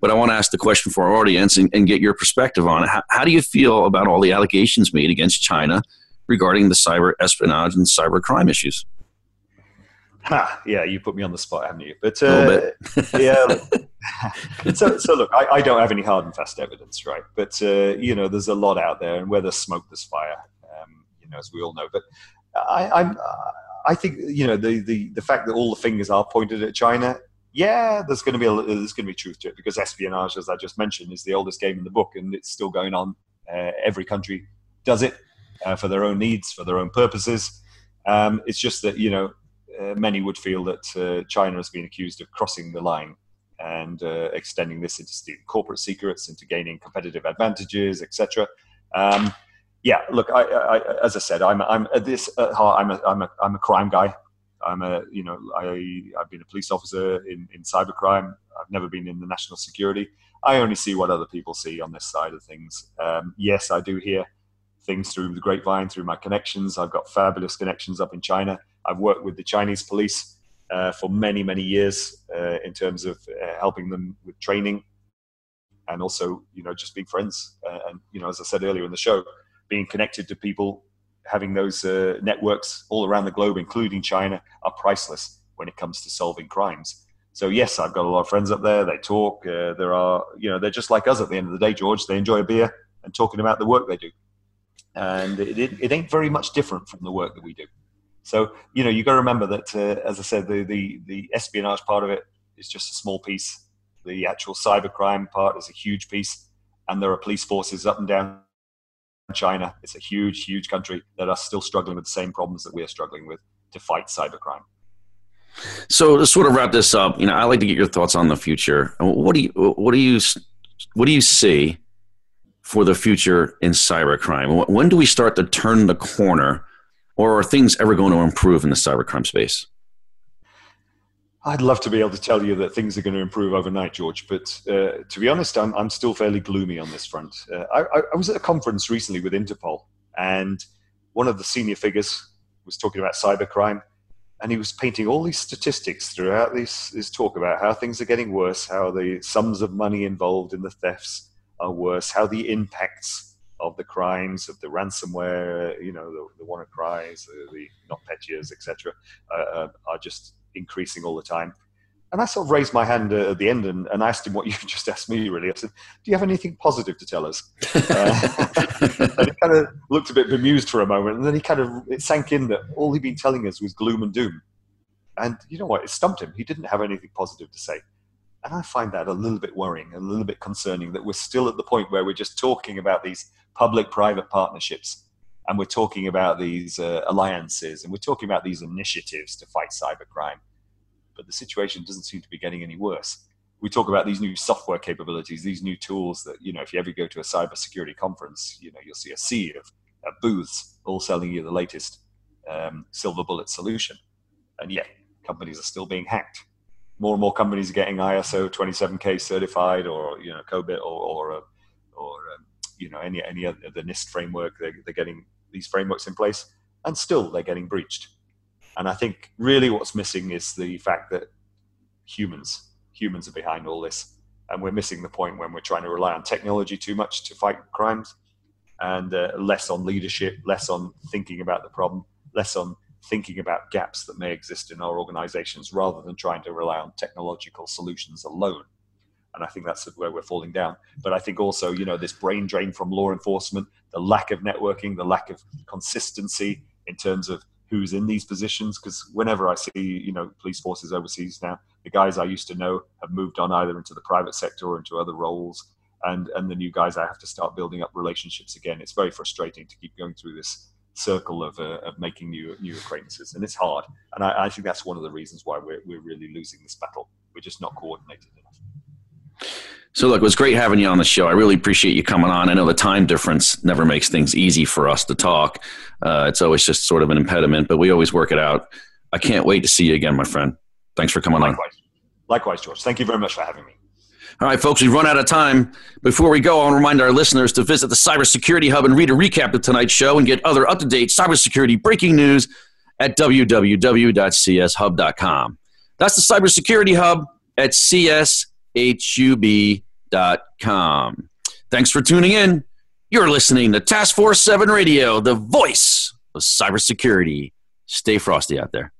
But I want to ask the question for our audience and, and get your perspective on it. How, how, do you feel about all the allegations made against China regarding the cyber espionage and cyber crime issues? Ha, yeah, you put me on the spot, haven't you? But uh, yeah. so, so look, I, I, don't have any hard and fast evidence, right? But uh, you know, there's a lot out there, and where there's smoke, there's fire. Um, you know, as we all know. But I, I'm, I think you know the, the the fact that all the fingers are pointed at China yeah, there's going to be a, there's going to be truth to it because espionage, as I just mentioned, is the oldest game in the book, and it's still going on. Uh, every country does it uh, for their own needs, for their own purposes. Um, it's just that you know uh, many would feel that uh, China has been accused of crossing the line and uh, extending this into corporate secrets, into gaining competitive advantages, etc. Um, yeah, look, I, I, as I said, I'm, I'm at this at heart, I'm a, I'm a, I'm a crime guy. I'm a, you know, I, I've been a police officer in, in cybercrime. I've never been in the national security. I only see what other people see on this side of things. Um, yes, I do hear things through the grapevine, through my connections. I've got fabulous connections up in China. I've worked with the Chinese police uh, for many, many years uh, in terms of uh, helping them with training and also, you know, just being friends. Uh, and, you know, as I said earlier in the show, being connected to people having those uh, networks all around the globe, including China, are priceless when it comes to solving crimes. So yes, I've got a lot of friends up there. They talk. Uh, there are, you know, they're just like us at the end of the day, George. They enjoy a beer and talking about the work they do, and it, it, it ain't very much different from the work that we do. So you know, you got to remember that, uh, as I said, the, the the espionage part of it is just a small piece. The actual cybercrime part is a huge piece, and there are police forces up and down China. It's a huge, huge country that are still struggling with the same problems that we are struggling with to fight cybercrime. So to sort of wrap this up, you know, I like to get your thoughts on the future. What do you what do you what do you see for the future in cybercrime? When do we start to turn the corner, or are things ever going to improve in the cybercrime space? I'd love to be able to tell you that things are going to improve overnight, George, but uh, to be honest, I'm, I'm still fairly gloomy on this front. Uh, I, I, was at a conference recently with Interpol, and one of the senior figures was talking about cybercrime, and he was painting all these statistics throughout this, this talk about how things are getting worse, how the sums of money involved in the thefts are worse, how the impacts of the crimes, of the ransomware, you know, the, the WannaCries, the, the NotPetya's, etc., uh, uh, are just increasing all the time. And I sort of raised my hand uh, at the end and, and, asked him what you just asked me, really. I said, Do you have anything positive to tell us? Uh, and he kind of looked a bit bemused for a moment. And then he kind of, it sank in that all he'd been telling us was gloom and doom. And you know what? It stumped him. He didn't have anything positive to say. And I find that a little bit worrying, a little bit concerning that we're still at the point where we're just talking about these public private partnerships and we're talking about these uh, alliances and we're talking about these initiatives to fight cybercrime but the situation doesn't seem to be getting any worse. We talk about these new software capabilities, these new tools that, you know, if you ever go to a cybersecurity conference, you know, you'll see a sea of uh, booths all selling you the latest um, silver bullet solution. And yet, companies are still being hacked. More and more companies are getting ISO 27K certified or, you know, COBIT or, or, uh, or um, you know, any, any of the NIST framework. They're, they're getting these frameworks in place and still they're getting breached. And I think really what's missing is the fact that humans, humans are behind all this. And we're missing the point when we're trying to rely on technology too much to fight crimes and uh, less on leadership, less on thinking about the problem, less on thinking about gaps that may exist in our organizations rather than trying to rely on technological solutions alone. And I think that's where we're falling down. But I think also, you know, this brain drain from law enforcement, the lack of networking, the lack of consistency in terms of who's in these positions because whenever I see you know police forces overseas now, the guys I used to know have moved on either into the private sector or into other roles, and and the new guys I have to start building up relationships again. It's very frustrating to keep going through this circle of, uh, of making new new acquaintances, and it's hard. And I, I, think that's one of the reasons why we're we're really losing this battle. We're just not coordinated enough. So, look, it was great having you on the show. I really appreciate you coming on. I know the time difference never makes things easy for us to talk. Uh, it's always just sort of an impediment, but we always work it out. I can't wait to see you again, my friend. Thanks for coming Likewise. on. Likewise, George. Thank you very much for having me. All right, folks, we've run out of time. Before we go, I want to remind our listeners to visit the Cybersecurity Hub and read a recap of tonight's show and get other up to date cybersecurity breaking news at www.cshub.com. That's the Cybersecurity Hub at cshub.com. Thanks for tuning in. You're listening to Task Force 7 Radio, the voice of cybersecurity. Stay frosty out there.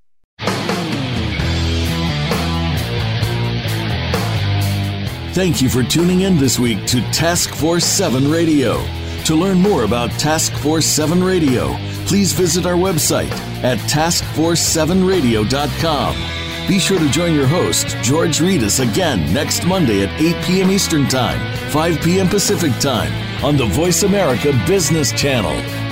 Thank you for tuning in this week to Task Force 7 Radio. To learn more about Task Force 7 Radio, please visit our website at taskforce7radio.com. Be sure to join your host, George Rettas, again next Monday at 8 p.m. Eastern Time, 5 p.m. Pacific Time on the Voice America Business Channel.